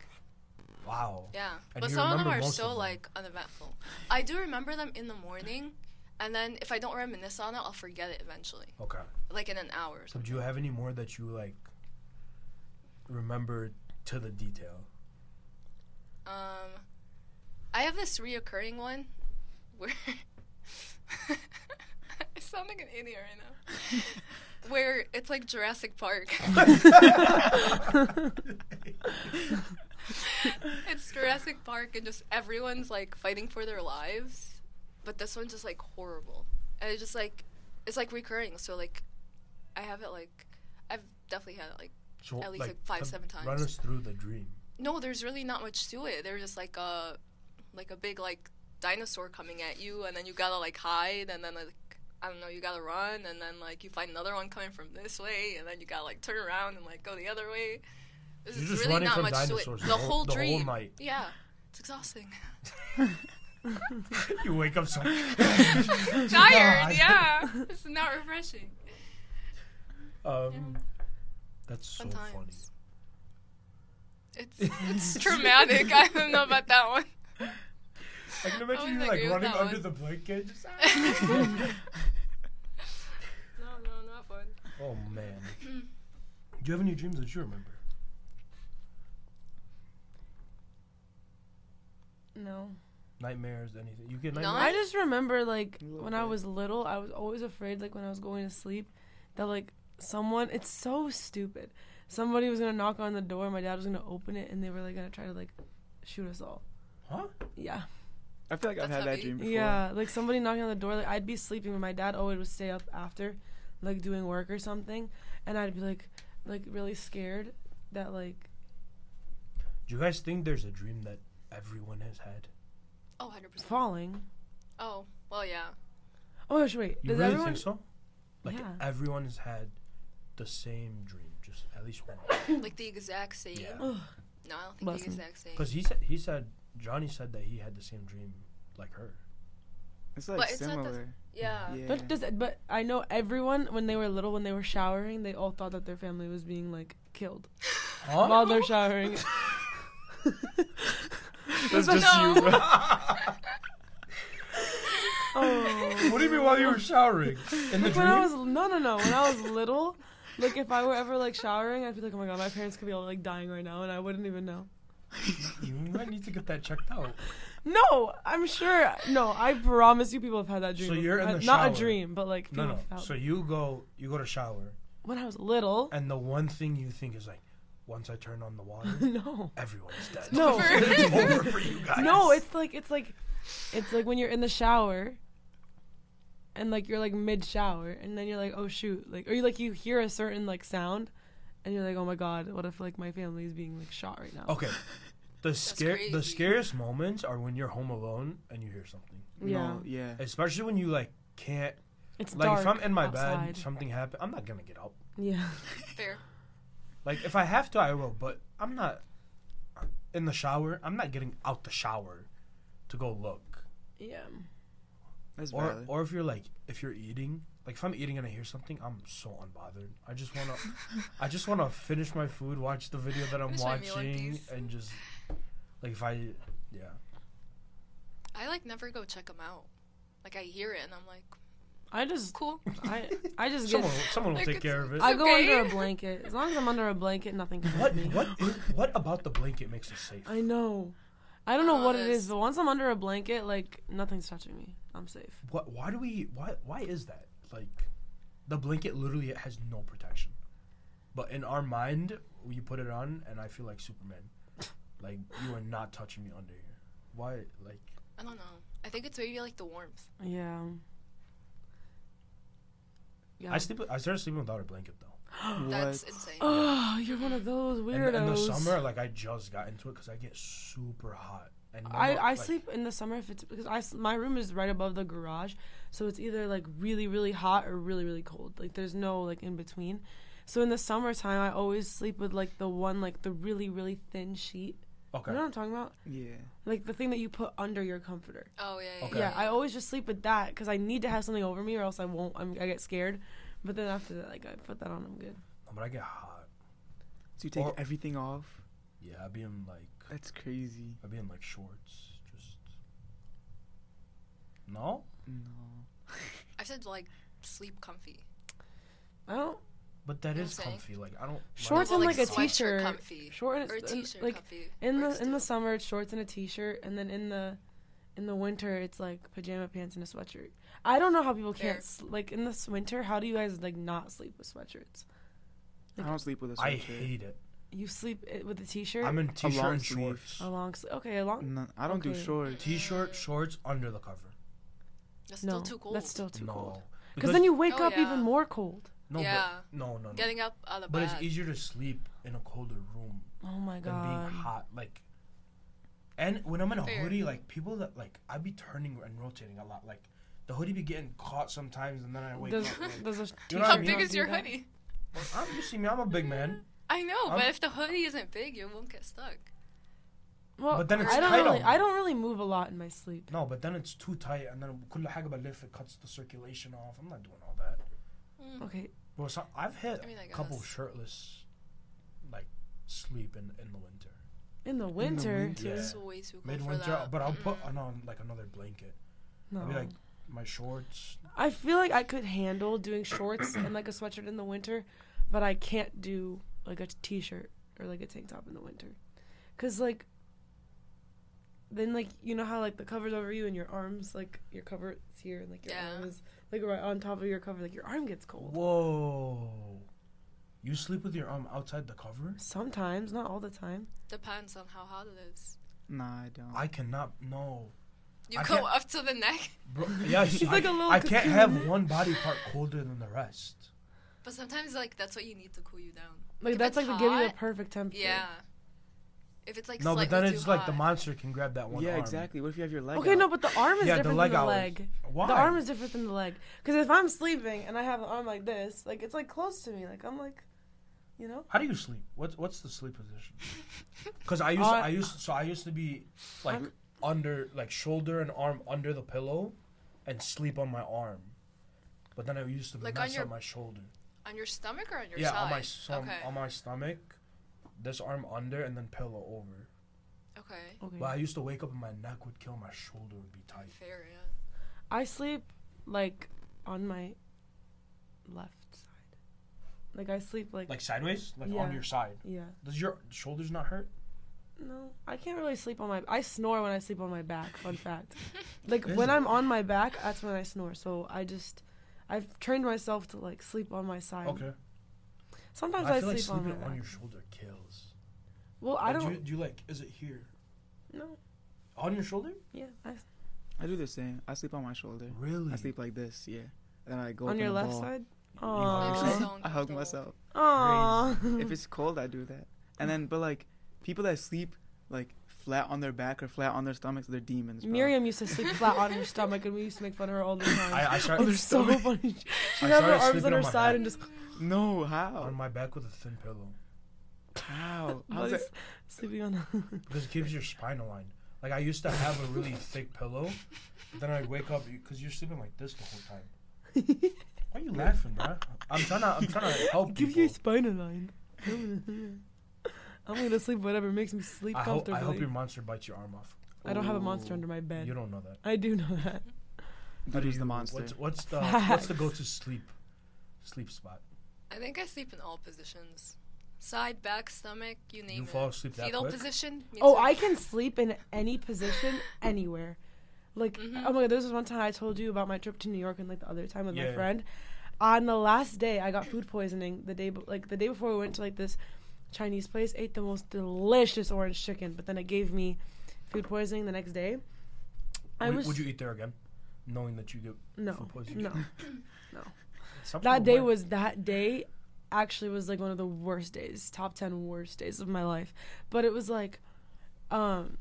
wow. Yeah, And but some of them are so them. like uneventful. I do remember them in the morning, and then if I don't reminisce on it, I'll forget it eventually, Okay. like in an hour. Or So do you have any more that you like remember to the detail? Um, I have this reoccurring one where [LAUGHS] [LAUGHS] sound like an idiot right now. [LAUGHS] where it's like Jurassic Park. [LAUGHS] it's Jurassic Park and just everyone's like fighting for their lives, but this one's just like horrible. And it's just like it's like recurring. So like I have it like I've definitely had it like So, At least, like, five, t- seven Run times. us through the dream. no, there's really not much to it. There's just like a like a big like dinosaur coming at you, and then you gotta like hide, and then like I don't know, you gotta run, and then like you find another one coming from this way, and then you gotta like turn around and like go the other way. There's You're just just really running not from much to it. the The whole- the whole dream. night. Yeah, it's exhausting. [LAUGHS] you wake up so [LAUGHS] Tired. God. Yeah, it's not refreshing. Um, that's so Fun funny. It's [LAUGHS] it's traumatic. I don't know about that one. I can imagine I you would like running under one. the blanket. Just, [LAUGHS] [LAUGHS] [LAUGHS] No, no, not fun. oh man. [CLEARS THROAT] Do you have any dreams that you remember? No. Nightmares, anything? You get No, nightmares? I just remember like A little when I was little, I was always afraid like when I was going to sleep that like someone it's so stupid. Somebody was gonna knock on the door, my dad was gonna open it and they were like gonna try to like shoot us all. Huh? Yeah. I feel like I've That's had that dream before. Yeah. Like somebody knocking on the door, like I'd be sleeping but my dad always would stay up after, like doing work or something, and I'd be like like really scared that like Do you guys think there's a dream that everyone has had? Oh, 100%. falling. Oh, well, yeah. Oh gosh, wait. You Does really everyone think so? Like Yeah. everyone has had the same dream, just at least one. Like the exact same. Yeah. No, I don't think Bless the exact same. Because he said he said Johnny said that he had the same dream like her. It's like But it's the- similar. Yeah. Yeah. Don't just, but I know everyone when they were little, when they were showering, they all thought that their family was being like killed Huh? [LAUGHS] while they're showering. [LAUGHS] That's No. just you, [LAUGHS] oh. what do you mean while you were showering? In the Like when I dream? was no no no when I was little, like if I were ever like showering, I'd be like, oh my god, my parents could be all like dying right now, and I wouldn't even know. [LAUGHS] You might need to get that checked out. No, I'm sure. No, I promise you, people have had that dream. So you're in the not a dream, but like No, people no. have So you go, you go to shower, when I was little. and the one thing you think is like, once I turn on the water, [LAUGHS] no. everyone's dead. [LAUGHS] No. it's over for you guys. No, it's like it's like it's like when you're in the shower and like you're like mid shower and then you're like, oh shoot, like or you like you hear a certain like sound and you're like, oh my god, what if like my family is being like shot right now? okay. [LAUGHS] The scare, the scariest moments are when you're home alone and you hear something. Yeah, No, yeah. Especially when you like can't, it's like dark. if I'm in my outside. bed, something happened. I'm not gonna get up. Yeah, [LAUGHS] Fair. Like if I have to, I will. But I'm not in the shower. I'm not getting out the shower to go look. yeah. That's Or valid. or if you're like if you're eating, like if I'm eating and I hear something, I'm so unbothered. I just wanna I just wanna finish my food, watch the video that I'm Finish my meal in watching, and just like if I yeah. I like never go check them out. Like I hear it and I'm like, I just cool. I I just [LAUGHS] get Someone will- someone will Like, take care of it. I go okay. under a blanket. As long as I'm under a blanket, nothing can what me. what is, what about the blanket makes it safe? I know. I don't know Oh, what it is, but once I'm under a blanket, like nothing's touching me. I'm safe. What why do we why why is that? Like the blanket literally it has no protection. But in our mind, you put it on and I feel like Superman. Like you are not touching me under here. Why like I don't know. I think it's maybe like the warmth. Yeah. Yeah. I sleep I started sleeping without a blanket though. [GASPS] That's insane. Oh, you're one of those In, weirdos. the- in the summer, like I just got into it because I get super hot. And I, I like, sleep in the summer if it's because I my room is right above the garage, so it's either like really really hot or really really cold. Like there's no like in between. So in the summertime, I always sleep with like the one like the really really thin sheet. Okay. You know what I'm talking about? Yeah. Like the thing that you put under your comforter. Oh yeah, yeah. Okay. Yeah, I always just sleep with that because I need to have something over me or else I won't. I'm, I get scared. But then after that, like I put that on, I'm good. No, but I get hot. So you take Or- everything off? Yeah, I'd be in like That's crazy. I'd be in like shorts. Just no. No. [LAUGHS] I said like sleep comfy. I don't But that is You know is what I'm saying? comfy. Like I don't. Shorts Well, and like a sweatshirt t-shirt. comfy. short and Or a and, t-shirt like comfy. in the in the summer it's shorts and a t-shirt and then in the in the winter it's like pajama pants and a sweatshirt i don't know how people Fair. can't s- like in this winter how do you guys like not sleep with sweatshirts I don't sleep with a I sweatshirt. I hate it. You sleep i- with a t-shirt. I'm in t-shirt long and sleeve. shorts. a long sleeve. Okay, a long. No, I don't do Okay. shorts. T-shirt, shorts under the cover. That's no, still too cold. that's still too no, cold. Because because then you wake Oh, up yeah. even more cold. no, Yeah. but, no, no, no. Getting up out of bed. But bed. it's easier to sleep in a colder room Oh my than being hot. Like, and when I'm in a Fair. hoodie, like people that like I be turning and rotating a lot. Like the hoodie be getting caught sometimes, and then I wake Does, up. Like, [LAUGHS] does a You know t-shirt I How mean? big is your hoodie? well, I'm, you see me, I'm a big man. I know, I'm- but if the hoodie isn't big, you won't get stuck. Well, But then it's I don't tight really. on I me. don't really move a lot in my sleep. No, but then it's too tight, and then كل حاجة بلف, it cuts the circulation off. I'm not doing all that. Mm. Okay, Bro, so I've hit I mean, I a couple guess. shirtless, like sleep in in the winter, in the winter. winter. Yeah. It's way too cold for midwinter. that. But I'll put Mm-mm. on, on like another blanket. No. I'll be like my shorts. I feel like I could handle doing shorts and like a sweatshirt in the winter, but I can't do like a t-shirt or like a tank top in the winter, cause like then like you know how like the covers over you and your arms like your cover is here and like your Yeah. arm is like right on top of your cover like your arm gets cold. Whoa, you sleep with your arm outside the cover? Sometimes, not all the time. Depends on how hot it is. Nah, I don't. I cannot. No, You I go up to the neck, bro. Yeah, [LAUGHS] She's like a little I can't have one body part colder than the rest. but sometimes like that's what you need to cool you down. Like If that's like it's to give you the perfect temperature. Yeah. If it's like no, but then too it's like the monster can grab that one yeah, arm. exactly. What if you have your leg? Okay, out? no, but the arm is Yeah, the different leg than the out is- leg. Why? The arm is different than the leg. Because if I'm sleeping and I have an arm like this, like it's like close to me. Like I'm like, you know. How do you sleep? What's what's the sleep position? [LAUGHS] Because I used Uh, I used so I used to be like I'm- under like shoulder and arm under the pillow, and sleep on my arm. But then I used to be Like on your up my shoulder. On your stomach or on your side? yeah, side? on my so okay. on my stomach, this arm under and then pillow over. okay. Okay. But I used to wake up and my neck would kill, my shoulder would be tight. Fair, yeah. I sleep like on my left side. Like I sleep like, Like sideways, like Yeah. on your side. yeah. Does your shoulders not hurt? No, I can't really sleep on my. I snore when I sleep on my back. Fun fact. [LAUGHS] Like when it? I'm on my back, that's when I snore. So I just, I've trained myself to like sleep on my side. Okay. Sometimes I I, feel like sleep on my on your shoulder kills. well, I Like, don't. Do you, do you like? Is it here? no. On your shoulder? Yeah. I, I do the same. I sleep on my shoulder. Really? I sleep like this. Yeah. And then I go on up your in a left ball. side. You Makes hug me Aww. I hug myself. Aww. if it's cold, I do that. And then, but like, people that sleep like flat on their back or flat on their stomachs, they're demons. Bro. Miriam used to sleep flat on her stomach, and we used to make fun of her all the [LAUGHS] time. I, [LAUGHS] I started. it's so funny. She'd have her arms on her on side back. and just No, how? on my back with a thin pillow How? [LAUGHS] How's buddies that? sleeping on. because it keeps your spine aligned. Like I used to have a really thick pillow, but then I wake up because you're sleeping like this the whole time. Why are you laughing, bro? I'm trying to. I'm trying to help Give people. your spine aligned. I'm gonna sleep whatever makes me sleep I hope. comfortably. I hope your monster bites your arm off. I don't have a monster under my bed. You don't know that. I do know that. How do Dude is you- the monster. What's, what's the [LAUGHS] what's the go to sleep sleep spot? I think I sleep in all positions. Side, back, stomach, you name it. You it. fall asleep that Fetal quick? position. me Oh. I can sleep in any position, [LAUGHS] anywhere. Like, Mhm. oh my god, there was one time I told you about my trip to New York, and like the other time with Yeah. my friend. On the last day, I got food poisoning. The day, be- like the day before, we went to like this Chinese place, ate the most delicious orange chicken, but then it gave me food poisoning the next day. I would, was would you eat there again, knowing that you get no, food poisoning? no. [LAUGHS] Some that day might- was that day actually was like one of the worst days top 10 worst days of my life but it was like um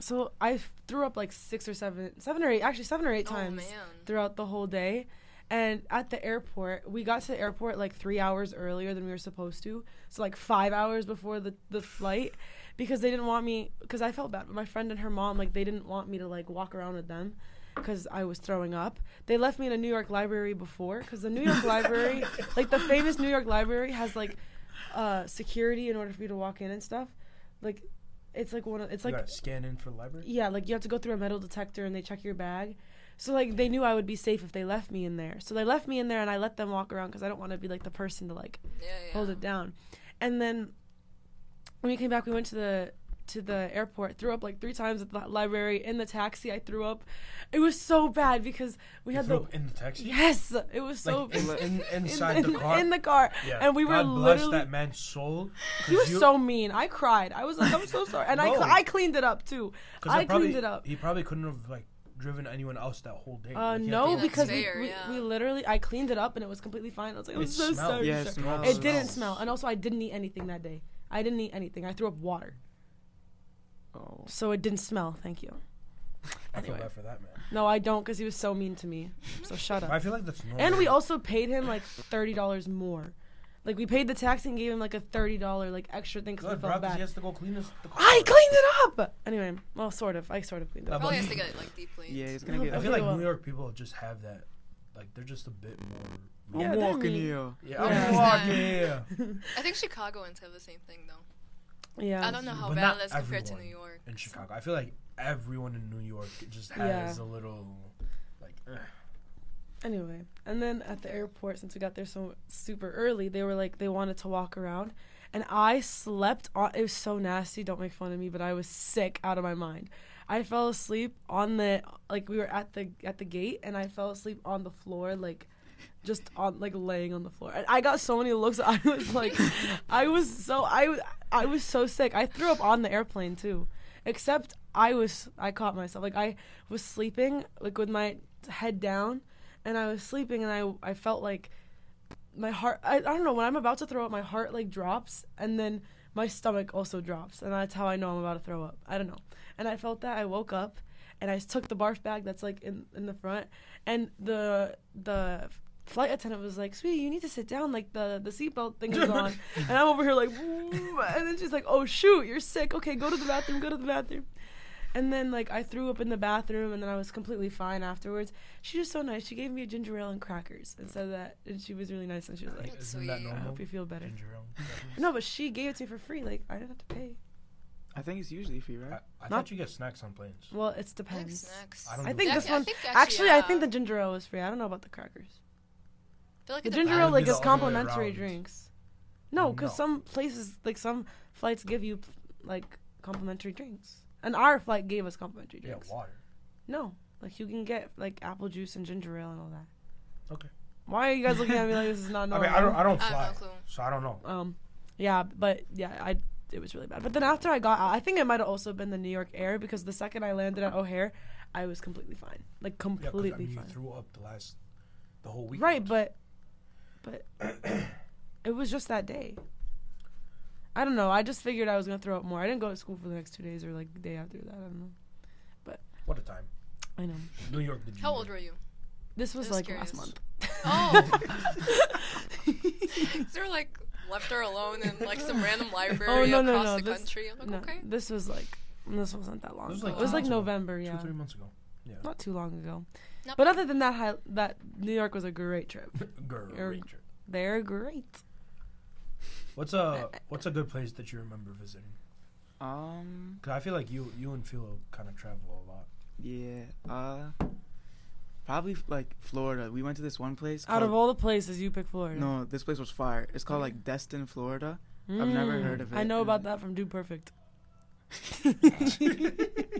so I threw up like six or seven seven or eight actually seven or eight Oh times man. throughout the whole day and at the airport we got to the airport like three hours earlier than we were supposed to so like five hours before the, the flight because they didn't want me because i felt bad but my friend and her mom like they didn't want me to like walk around with them because i was throwing up they left me in a new york library before because the new york library [LAUGHS] like the famous new york library has like uh security in order for you to walk in and stuff like it's like one of it's You like scan in for library. yeah, like you have to go through a metal detector and they check your bag. So like they knew I would be safe if they left me in there. So they left me in there and I let them walk around because I don't want to be like the person to like Yeah, yeah. hold it down. And then when we came back, we went to the to the airport. Threw up like three times at the library. In the taxi, I threw up. It was so bad because we You had threw the up in the taxi. yes. It was so Like in, in, in, [LAUGHS] inside in- the car. in the car, yeah. and we were bless literally. that man's soul. He was you- so mean. I cried. I was like, I'm so sorry, and I No. cl- I cleaned it up too. 'cause I probably, cleaned it up. He probably couldn't have like driven anyone else that whole day. Uh, Like, no, to- because we, fair, we, yeah. we literally I cleaned it up and it was completely fine. I was like, I'm It so smelled. sorry. Yeah, it smells. It didn't smell, and also I didn't eat anything that day. I didn't eat anything. I threw up water, Oh. so it didn't smell. Thank you. I feel anyway. bad for that man. No, I don't, because he was so mean to me. So shut But I feel like that's normal. And we also paid him like thirty dollars more. Like we paid the taxi and gave him like a thirty dollar like extra thing because Good, we bro, felt 'cause he bad. has to go clean his. The car. I cleaned it up. Anyway, well, sort of. I sort of cleaned it up. Probably has to get like deep cleaned. Yeah, he's gonna No, get. [LAUGHS] I feel like New York people just have that. Like they're just a bit more. Yeah, I'm they're walking here. Yeah, Yeah. I'm walking [LAUGHS] here. I think Chicagoans have the same thing though. Yeah. I don't know how But bad not it is compared to New York. in Chicago. I feel like everyone in New York just Yeah. has a little like. ugh. Anyway, and then at the airport, since we got there so super early, they were like they wanted to walk around, and I slept on. It was so nasty. Don't make fun of me, but I was sick out of my mind. I fell asleep on the like we were at the at the gate, and I fell asleep on the floor like. Just on like laying on the floor, and I got so many looks. [LAUGHS] I was like, I was so I I was so sick. I threw up on the airplane too, except I was I caught myself like I was sleeping like with my head down, and I was sleeping and I I felt like my heart I, I don't know when I'm about to throw up my heart like drops and then my stomach also drops and that's how I know I'm about to throw up. I don't know. And I felt that I woke up and I took the barf bag that's like in in the front and the the flight attendant was like, "Sweetie, you need to sit down. Like the the seatbelt thing is on." [LAUGHS] and I'm over here like, and then she's like, "Oh shoot, you're sick. Okay, go to the bathroom. Go to the bathroom." And then like I threw up in the bathroom, and then I was completely fine afterwards. She was so nice. She gave me a ginger ale and crackers and said that, and she was really nice. And she was like, That's Isn't that sweet. "I hope you feel better." Ginger ale. No, but she gave it to me for free. Like I didn't have to pay. I think it's usually free, right? I Not- thought you get snacks on planes. Well, it I think depends. snacks. I don't I think Yeah, this I one. think Actually, I think yeah. the uh, ginger ale was free. I don't know about the crackers. Feel like The it ginger That ale would like be is other way complimentary around. drinks. No, because No. some places like some flights give you like complimentary drinks, and our flight gave us complimentary drinks. Yeah, drinks. water. No, like you can get like apple juice and ginger ale and all that. Okay. Why are you guys looking at me like this is not normal? [LAUGHS] I mean, I don't. I don't I have fly, no so I don't know. Um, yeah, but yeah, I it was really bad. But then after I got out, I think it might have also been the New York Air because the second I landed at O'Hare, I was completely fine, like Yeah, 'cause, completely I mean, you threw up the last, the whole week. Right, but but [COUGHS] it was just that day. I don't know. I just figured I was gonna throw up more. I didn't go to school for the next two days or like the day after that. I don't know. But what a time. I know. New York. Did? How old were you? This was Just like curious. last month. Oh. [LAUGHS] Is there like left her alone in like some random [LAUGHS] oh, library Oh, no, no, across no, the this- country? Like, no, okay. this was like this wasn't that long. This was ago. like it was like months ago. November, Two, yeah, three months ago. Yeah. not too long ago. Not But other than that, hi- that New York was a great trip. [LAUGHS] Great trip. They're great. What's a What's a good place that you remember visiting? Um, Cause I feel like you you and Philo kind of travel a lot. yeah. Uh, probably like Florida. We went to this one place. Out of all the places, you pick Florida. No, this place was fire. It's called like Destin, Florida. I've never Mm, heard of it. I know about that from Dude Perfect. [LAUGHS] [LAUGHS]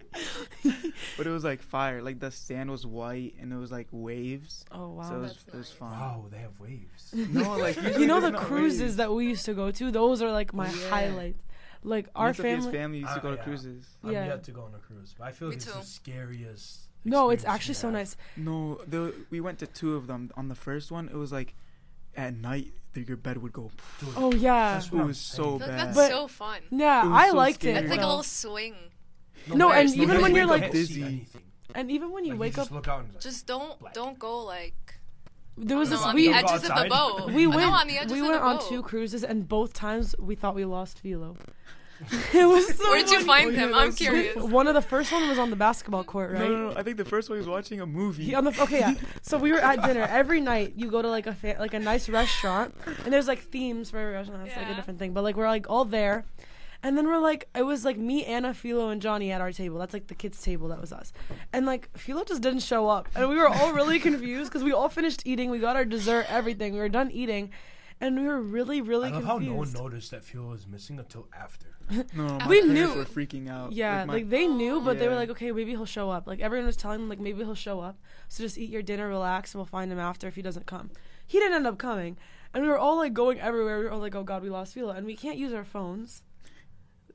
But it was like fire. Like the sand was white and it was like waves. Oh wow. so it was, That's it was nice. fun. Wow, they have waves. [LAUGHS] No, like [LAUGHS] you know the cruises waves. that we used to go to those are like my Yeah. highlight like our and family family used to Uh, go to yeah. cruises. I'm Yeah. yet to go on a cruise, but I feel Me like it's too. the scariest. no it's actually you so nice No, the, we went to two of them. On the first one, it was like at night th- your bed would go. Dude, oh yeah It was so I feel like bad. that's But- so fun. yeah i so liked scary. it It's like a little swing. No, and There's even when you're like dizzy. and even when you Like, wake just up look out and like, Just don't Black. don't go like there was no, this on we the Don't edges of the outside. boat. [LAUGHS] we went on the edges we of went the on boat. two cruises and both times we thought we lost philo [LAUGHS] it was so Where did you funny. find him? I'm curious. one of the first one was on the basketball court right No, no, no. I think the first one was watching a movie. He, on the okay, yeah. [LAUGHS] So we were at dinner every night. You go to like a fa- like a nice restaurant, and there's like themes for every restaurant. It's like a Yeah. different thing, but like we're like all there, and then we're like it was like me, Anna, Philo, and Johnny at our table. That's like the kids' table. That was us, and like Philo just didn't show up, and we were all really confused because we all finished eating. We got our dessert, everything. We were done eating. and we were really, really I love how no one noticed that Philo was missing until after. [LAUGHS] No, my We parents knew- were freaking out. Yeah, my- like, they knew, but they were like, okay, maybe he'll show up. Like everyone was telling them, like maybe he'll show up. So just eat your dinner, relax, and we'll find him after if he doesn't come. He didn't end up coming, and we were all like going everywhere. We were all like, oh god, we lost Philo, and we can't use our phones.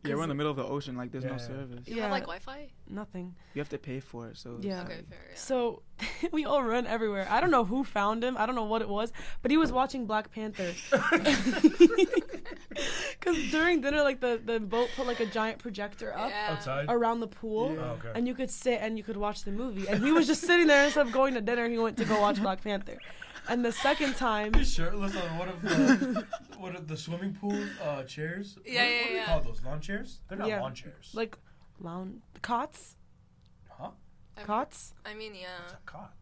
Yeah, we're in the middle of the ocean. Like, there's Yeah, no service. You Yeah. have like Wi-Fi? Nothing. You have to pay for it. So Yeah. Okay, fair. Yeah. So [LAUGHS] we all run everywhere. I don't know who found him. I don't know what it was, but he was watching Black Panther. [LAUGHS] [LAUGHS] Because during dinner, like the the boat put like a giant projector up yeah. Outside. around the pool. Yeah. Oh, okay. and you could sit and you could watch the movie. And he was just sitting there instead of going to dinner. He went to go watch Black Panther. And the second time, He's shirtless on one of the one of the swimming pool uh, chairs. Yeah, what, yeah, what do we yeah. call those? Lawn chairs? They're not Yeah. lawn chairs. like, lounge cots, huh? I- cots. I mean, yeah. It's a cot.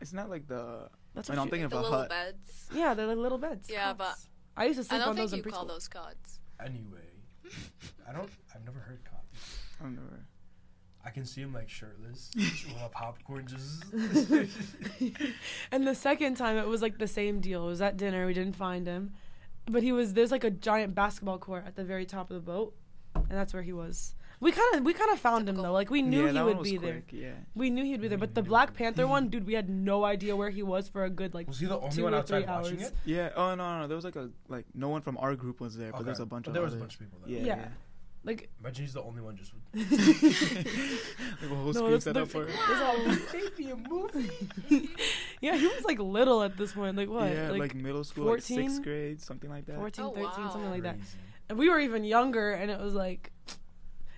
it's not like the. That's I what know, I'm you, thinking of The a little hut. beds. yeah, they're like little beds. Yeah, cots. I used to I sleep don't on those think in you call preschool. those cots. Anyway, I don't. I've never heard cot. I don't know. I can see him like shirtless [LAUGHS] with a popcorn just. [LAUGHS] And the second time, it was like the same deal. It was at dinner. We didn't find him, but he was there's like a giant basketball court at the very top of the boat, and that's where he was. We kind of we kind of found him though. Like we knew yeah, he that would one was be there. quick, Yeah. We knew he'd be there. But the. Black Panther one, dude, we had no idea where he was for a good like Was he the only two one or outside three watching hours. it? Yeah. Oh no, no, no, there was like a like no one from our group was there, but Okay. there's a bunch But of there was a bunch of people there. Yeah. Yeah. yeah. Like Imagine he's the only one just. like a whole No, screen set the- up for it. There's all- Baby, a movie. [LAUGHS] yeah, he was like little at this point. Like what? yeah, like, like, middle school, 14? like sixth grade, something like that. 14, Oh, 13, wow. something like that. And we were even younger, and it was like,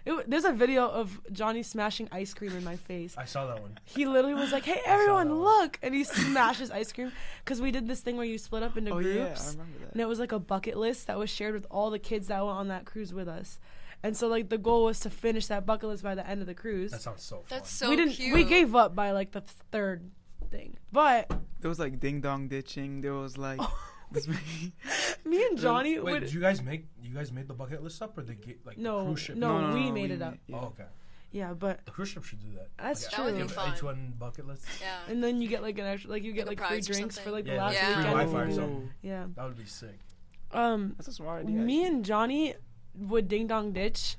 it, there's a video of Johnny smashing ice cream in my face. I saw that one. He literally was like, "Hey, everyone, look!" And he smashes ice cream because we did this thing where you split up into Oh groups. yeah, I remember that. and it was like a bucket list that was shared with all the kids that were on that cruise with us. And so like the goal was to finish that bucket list by the end of the cruise. That sounds so fun. That's so we didn't cute. we gave up by like the third thing. But There was like ding dong ditching. There was like [LAUGHS] [LAUGHS] me and Johnny Wait, would did you guys make you guys made the bucket list up or the like No, the cruise ship? no. no, we no, made it up. Yeah. Oh, okay. yeah, but The cruise ship should do that. That's like, That would be fun. Each one bucket list. Yeah. and then you get like an extra like you get Like like, free drinks for something. like the Yeah, last yeah. free weekend. Wi-Fi or something. Yeah. That would be sick. Um That's a smart idea. me and Johnny would ding dong ditch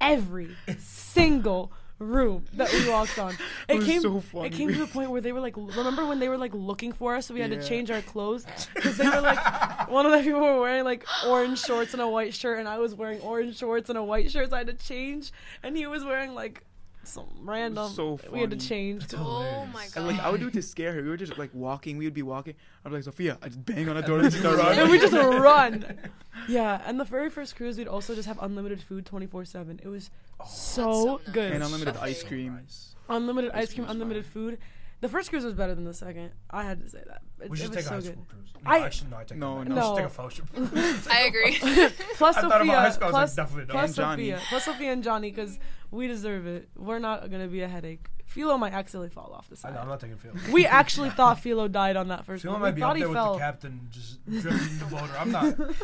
every single room that we walked on. It, was came so funny. it came to the point where they were like remember when they were like looking for us so we had Yeah. to change our clothes because they were like one of the people were wearing like orange shorts and a white shirt and I was wearing orange shorts and a white shirt so I had to change and he was wearing like some random so we had to change That's Oh my god. And like I would do it to scare her. We were just like walking. We would be walking. I'd be like Sophia. I just bang on the [LAUGHS] door and then start run. running. and we just run. [LAUGHS] Yeah, and the very first cruise, we'd also just have unlimited food 24 7. It was Oh, so, so good. And unlimited Buffet. ice cream. Unlimited Ice ice cream, cream unlimited fine. food. The first cruise was better than the second. I had to say that. It, We it should was take a so high good. school cruise. No, I- actually, no, I take No, that no. We should take a fellowship. [LAUGHS] I agree. Plus I Sophia, high school. I was like, plus, definitely not. plus And Johnny. Sophia, plus Sophia and Johnny, because we deserve it. We're not gonna be a headache. Philo might accidentally fall off the I know, I'm not taking Philo. We actually [LAUGHS] thought Philo died on that first Phil one. might We be thought up he there with fell. the captain, just drifting the boat. I'm not. [LAUGHS] not doing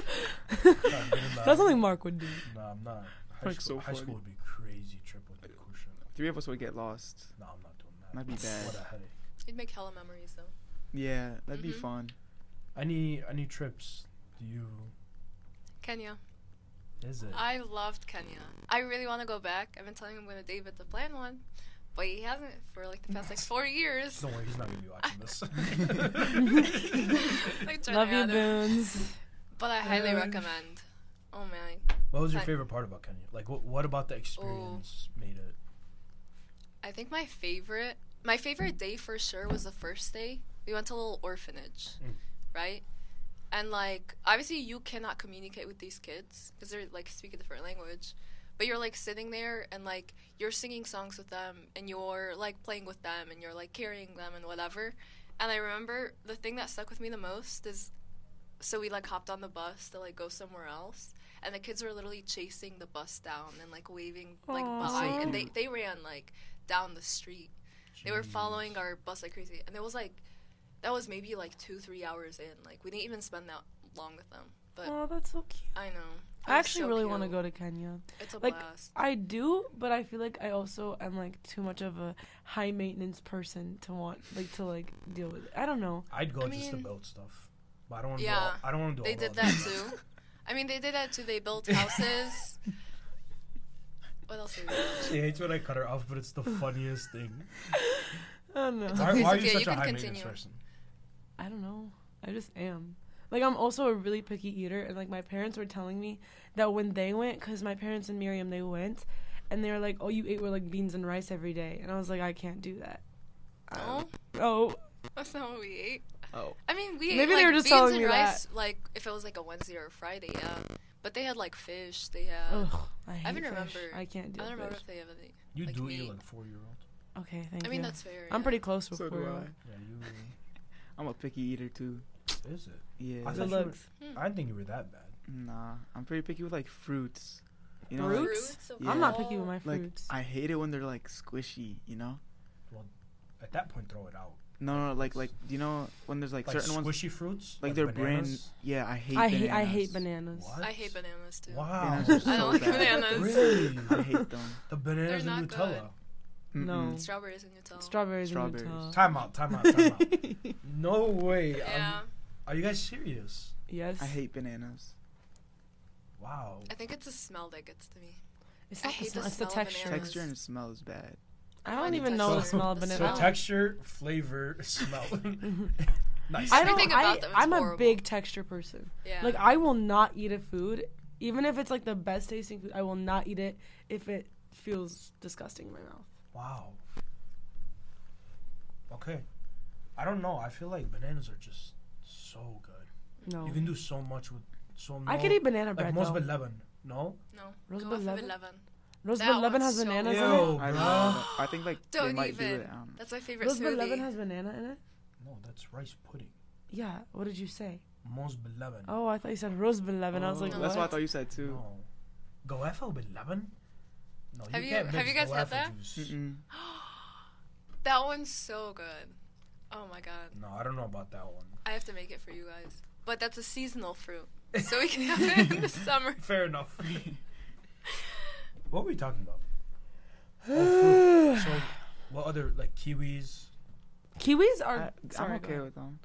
that. That's something Mark would do. No, I'm not. High, Like, school, so high funny. school would be crazy trip with the cruise ship. Three of us would get lost. No, I'm not doing that. That'd be bad. What a headache. You'd make hella memories though. Yeah, that'd be Mhm. fun. Any any trips do you? Kenya. Is it? I loved Kenya. I really want to go back. I've been telling him with David to plan one, but he hasn't for like the past like four years. Don't worry, he's not gonna be watching this. [LAUGHS] [LAUGHS] Like, Love you, add. Boons. But I highly Uh, recommend. Oh man. what was your Fine. favorite part about Kenya? Like, what what about the experience made it? I think my favorite, my favorite day for sure was the first day. We went to a little orphanage, Mm. right? And like, obviously, you cannot communicate with these kids because they're like speak a different language. But you're like sitting there and like you're singing songs with them and you're like playing with them and you're like carrying them and whatever. And I remember the thing that stuck with me the most is, so we like hopped on the bus to like go somewhere else, and the kids were literally chasing the bus down and like waving like Aw. by, and they they ran like down the street. They were following our bus like crazy, and it was like that was maybe like two three hours in. Like we didn't even spend that long with them, but Oh, that's so cute. I know. It I actually so really want to go to Kenya. It's a like, blast. I do, but I feel like I also am like too much of a high maintenance person to want like to like deal with. It. I don't know. I'd go I just to build stuff. But I don't want to. Yeah, do all, I don't want to do. They all did the that too. [LAUGHS] I mean, they did that too. They built houses. [LAUGHS] what else did they? She hates when I cut her off, but it's the funniest thing. I don't know. Why, okay, why are it's you okay, such you a can high maintenance continue. person? I don't know. I just am. Like I'm also a really picky eater, and like my parents were telling me that when they went, because my parents and Miriam they went, and they were like, "Oh, you ate with like beans and rice every day," and I was like, "I can't do that." Oh. No, Oh, that's not what we ate. Oh, I mean, we Maybe ate, they like, were just beans telling and me rice, like if it was like a Wednesday or a Friday, yeah. But they had like fish. They had. ugh, I hate even fish. remember- I can't do that. I don't remember if they have anything. You Like do me. eat like four year old. Okay, thank I you. I mean, that's fair. I'm yeah. pretty close with so do four. I. Yeah, you. I'm a picky eater too. Is it? Yeah. I thought you were- hmm. I didn't think you were that bad. Nah, I'm pretty picky with like fruits. You know, like, Fruits? of Yeah. I'm not picky with my like fruits. I hate it when they're like squishy. You know? Well, At that point, throw it out. No, no, like like you know when there's like, Like certain ones squishy fruits, like, they're brand. Yeah, I hate. I hate I hate bananas. bananas. What? I hate bananas too. Wow. Bananas are I so don't like bananas. Really? I hate them. The bananas They're and not Nutella. No. Mm-mm. Strawberries and Nutella. Strawberries, Strawberries. and Nutella. Time out, time out, time out. [LAUGHS] no way. Yeah, Um, are you guys serious? yes. I hate bananas. Wow. I think it's the smell that gets to me. It's I not the hate smell, the it's the smell of texture. Texture and smell is bad. I [LAUGHS] [LAUGHS] I don't need even know the smell of banana. So texture, flavor, smell. nice. I don't. Everything I, them. I'm a big texture person. Yeah. Like I will not eat a food, even if it's like the best tasting food. I will not eat it if it feels disgusting in my mouth. Wow. Okay. I don't know. I feel like bananas are just so good. No, You can do so much with so much. I could eat banana like bread most though. Lebanon. No? no. Rose Go of Lebanon? 11. Rose That Bud Lebanon has so bananas Ew. in it. I know. I think like they Don't might even. don't know. Um, that's my favorite Rose Bud smoothie. Lebanon has banana in it. No, that's rice pudding. Yeah. What did you say? Most Lebanon. Oh, I thought you said Rose Bud Lebanon. I was oh. like, Oh, what? That's what I thought you said too. No. Goefa with lemon? No, Have you- can't have you guys had that? Juice. [GASPS] That one's so good. Oh my god. No, I don't know about that one. I have to make it for you guys. But that's a seasonal fruit. [LAUGHS] So we can have it in the summer. Fair enough. [LAUGHS] what were we talking about? [SIGHS] Oh. So, what other like kiwis? Kiwis are. I, sorry, I'm okay with them.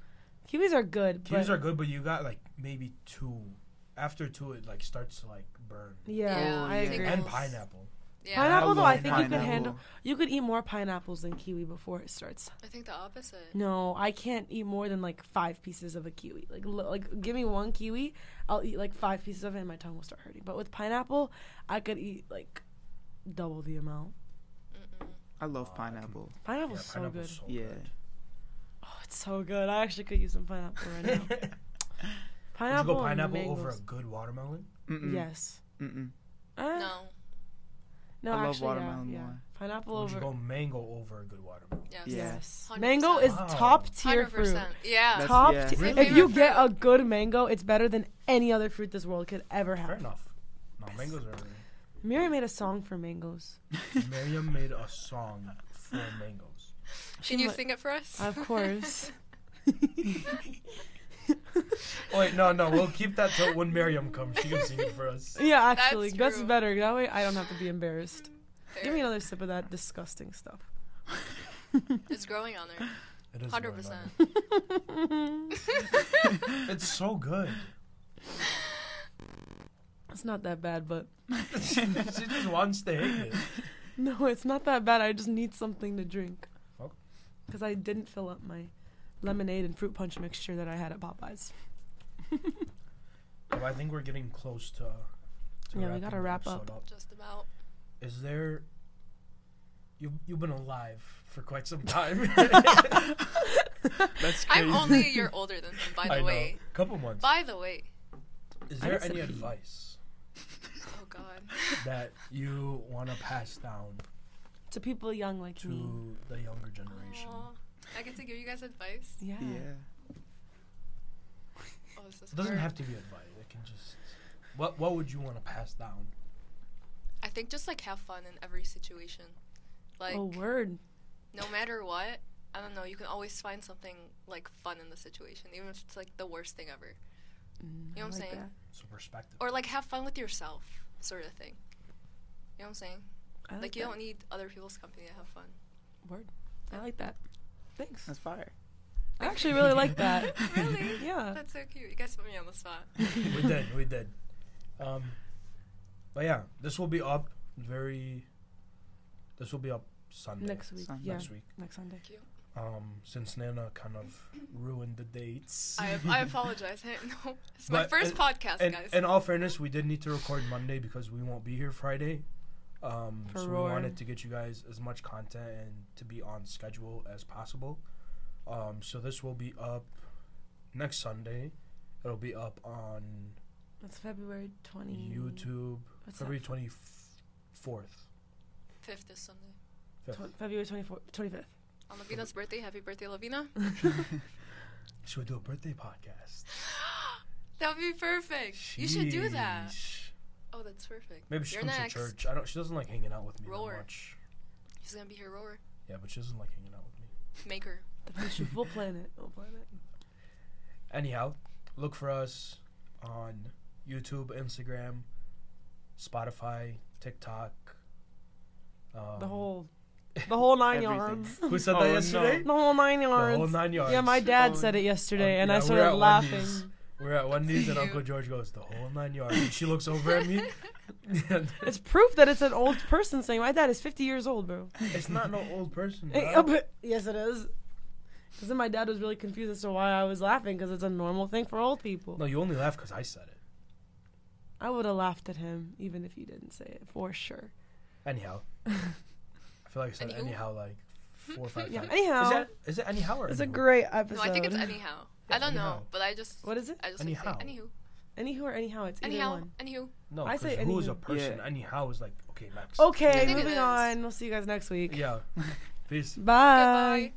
Kiwis are good. Kiwis but are good, but you got like maybe two. After two, it like starts to like burn. Yeah, Yeah, I yeah. agree. And pineapple. Yeah. Pineapple, though, I think you could handle. You could eat more pineapples than kiwi before it starts. I think the opposite. No, I can't eat more than like five pieces of a kiwi. Like, l- like give me one kiwi, I'll eat like five pieces of it, and my tongue will start hurting. But with pineapple, I could eat like double the amount. Mm-mm. I love pineapple. I can- pineapple. Pineapple's yeah, so pineapple's good. so Yeah. good. Oh, it's so good. I actually could use some pineapple right now. [LAUGHS] Would you Pineapple, go pineapple over a good watermelon? Mm-mm. Yes. Mm-mm. Uh, No. No, I love watermelon yeah, yeah. more. Pineapple oh, Would you over. go mango over a good watermelon? Yes. Yes. Mango is Wow. top tier Hundred fruit. Yeah. That's- Top yeah. tier. Really? If you get a good mango, it's better than any other fruit this world could ever have. Fair enough. No, mangoes are. Miri made a song for mangoes. [LAUGHS] Miriam made a song for mangoes. Can you sing it for us? Of course. [LAUGHS] [LAUGHS] Oh, [LAUGHS] wait, no, no, we'll keep that till when Miriam comes. She can sing it for us. [LAUGHS] yeah, actually, That's that's, better. That way, I don't have to be embarrassed. Fair. Give me another sip of that disgusting stuff. [LAUGHS] It's growing on there. It is Hundred percent. It's so good. it's not that bad, but she just wants to hate it. no, it's not that bad. I just need something to drink. Oh. Because I didn't fill up my lemonade and fruit punch mixture that I had at Popeyes. [LAUGHS] But I think we're getting close to. to Yeah, we gotta wrap episode up. Just about. Is there? You you've been alive for quite some [LAUGHS] time. [LAUGHS] That's crazy. I'm only a year older than him, by I the know. way. Couple months. By the way. Is there any advice Oh God. that you want to pass down To people young like me. to the younger generation? Aw. I get to give you guys advice. Yeah. Yeah. Oh, this is It doesn't hard. have to be advice. It can just. What What would you want to pass down? I think just like have fun in every situation. Like oh, word. no matter what, I don't know, you can always find something like fun in the situation, even if it's like the worst thing ever. Mm, You know I what I'm like saying? that. So perspective. Or like have fun with yourself, sort of thing. You know what I'm saying? I like, Like, you don't need other people's company to have fun. Word. I like that. Thanks. That's fire. I actually really like that. [LAUGHS] really? [LAUGHS] Yeah. That's so cute. You guys put me on the spot. [LAUGHS] we did, we did. Um, but yeah, this will be up very. This will be up Sunday. Next week. Sunday. Yeah. Next week. Next Sunday. Um, since Nana kind of ruined the dates. I, I apologize. I didn't know. It's my But- first and- podcast, and guys. in all fairness, we did need to record Monday because we won't be here Friday. Um, For so we wanted to get you guys as much content and to be on schedule as possible. Um, so this will be up next Sunday. It'll be up on That's February 20. YouTube What's February twenty fourth. Fifth is Sunday. Tw- February 24th, 25th. On Lavina's birthday. Happy birthday, Lavina. [LAUGHS] [LAUGHS] Should we do a birthday podcast? [GASPS] that would be perfect. You should do that. Sheesh. Oh, that's perfect. Maybe she You're comes next. to church. I don't. She doesn't like hanging out with me Roar. that much. She's gonna be here, roar. Yeah, but she doesn't like hanging out with me. Make her. The Fisher [LAUGHS] Full Planet. Full Planet. Anyhow, look for us on YouTube, Instagram, Spotify, TikTok. Um, The whole, [LAUGHS] the whole nine yards. Who said Oh, that no. yesterday? The whole nine yards. The yards. whole nine yards. Yeah, my dad Oh, said it yesterday, um, and yeah, I started laughing. Wendy's. We're at Wendy's, [LAUGHS] and. Uncle George goes the whole nine yards. And she looks over at me. [LAUGHS] [LAUGHS] It's proof that it's an old person saying, "My dad is 50 years old, bro." it's not no old person. Hey, bro. uh, but- yes, it is. Because then my dad was really confused as to why I was laughing, because it's a normal thing for old people. No, you only laugh because I said it. I would have laughed at him even if you didn't say it for sure. Anyhow, I feel like I said Anywho? anyhow like four or five Yeah. times. Anyhow, Is, that, is it anyhow or it's a anywho? great No. I think it's anyhow. I don't anyhow. know, but I just. What is it? I just Anyhow. like say anywho. Anywho or anyhow? It's either Anyhow. one. Anywho. No, I I say who is a person? Yeah. Anyhow is like okay, next. Okay, I moving on. We'll see you guys next week. Yeah. [LAUGHS] Peace. Bye. Goodbye.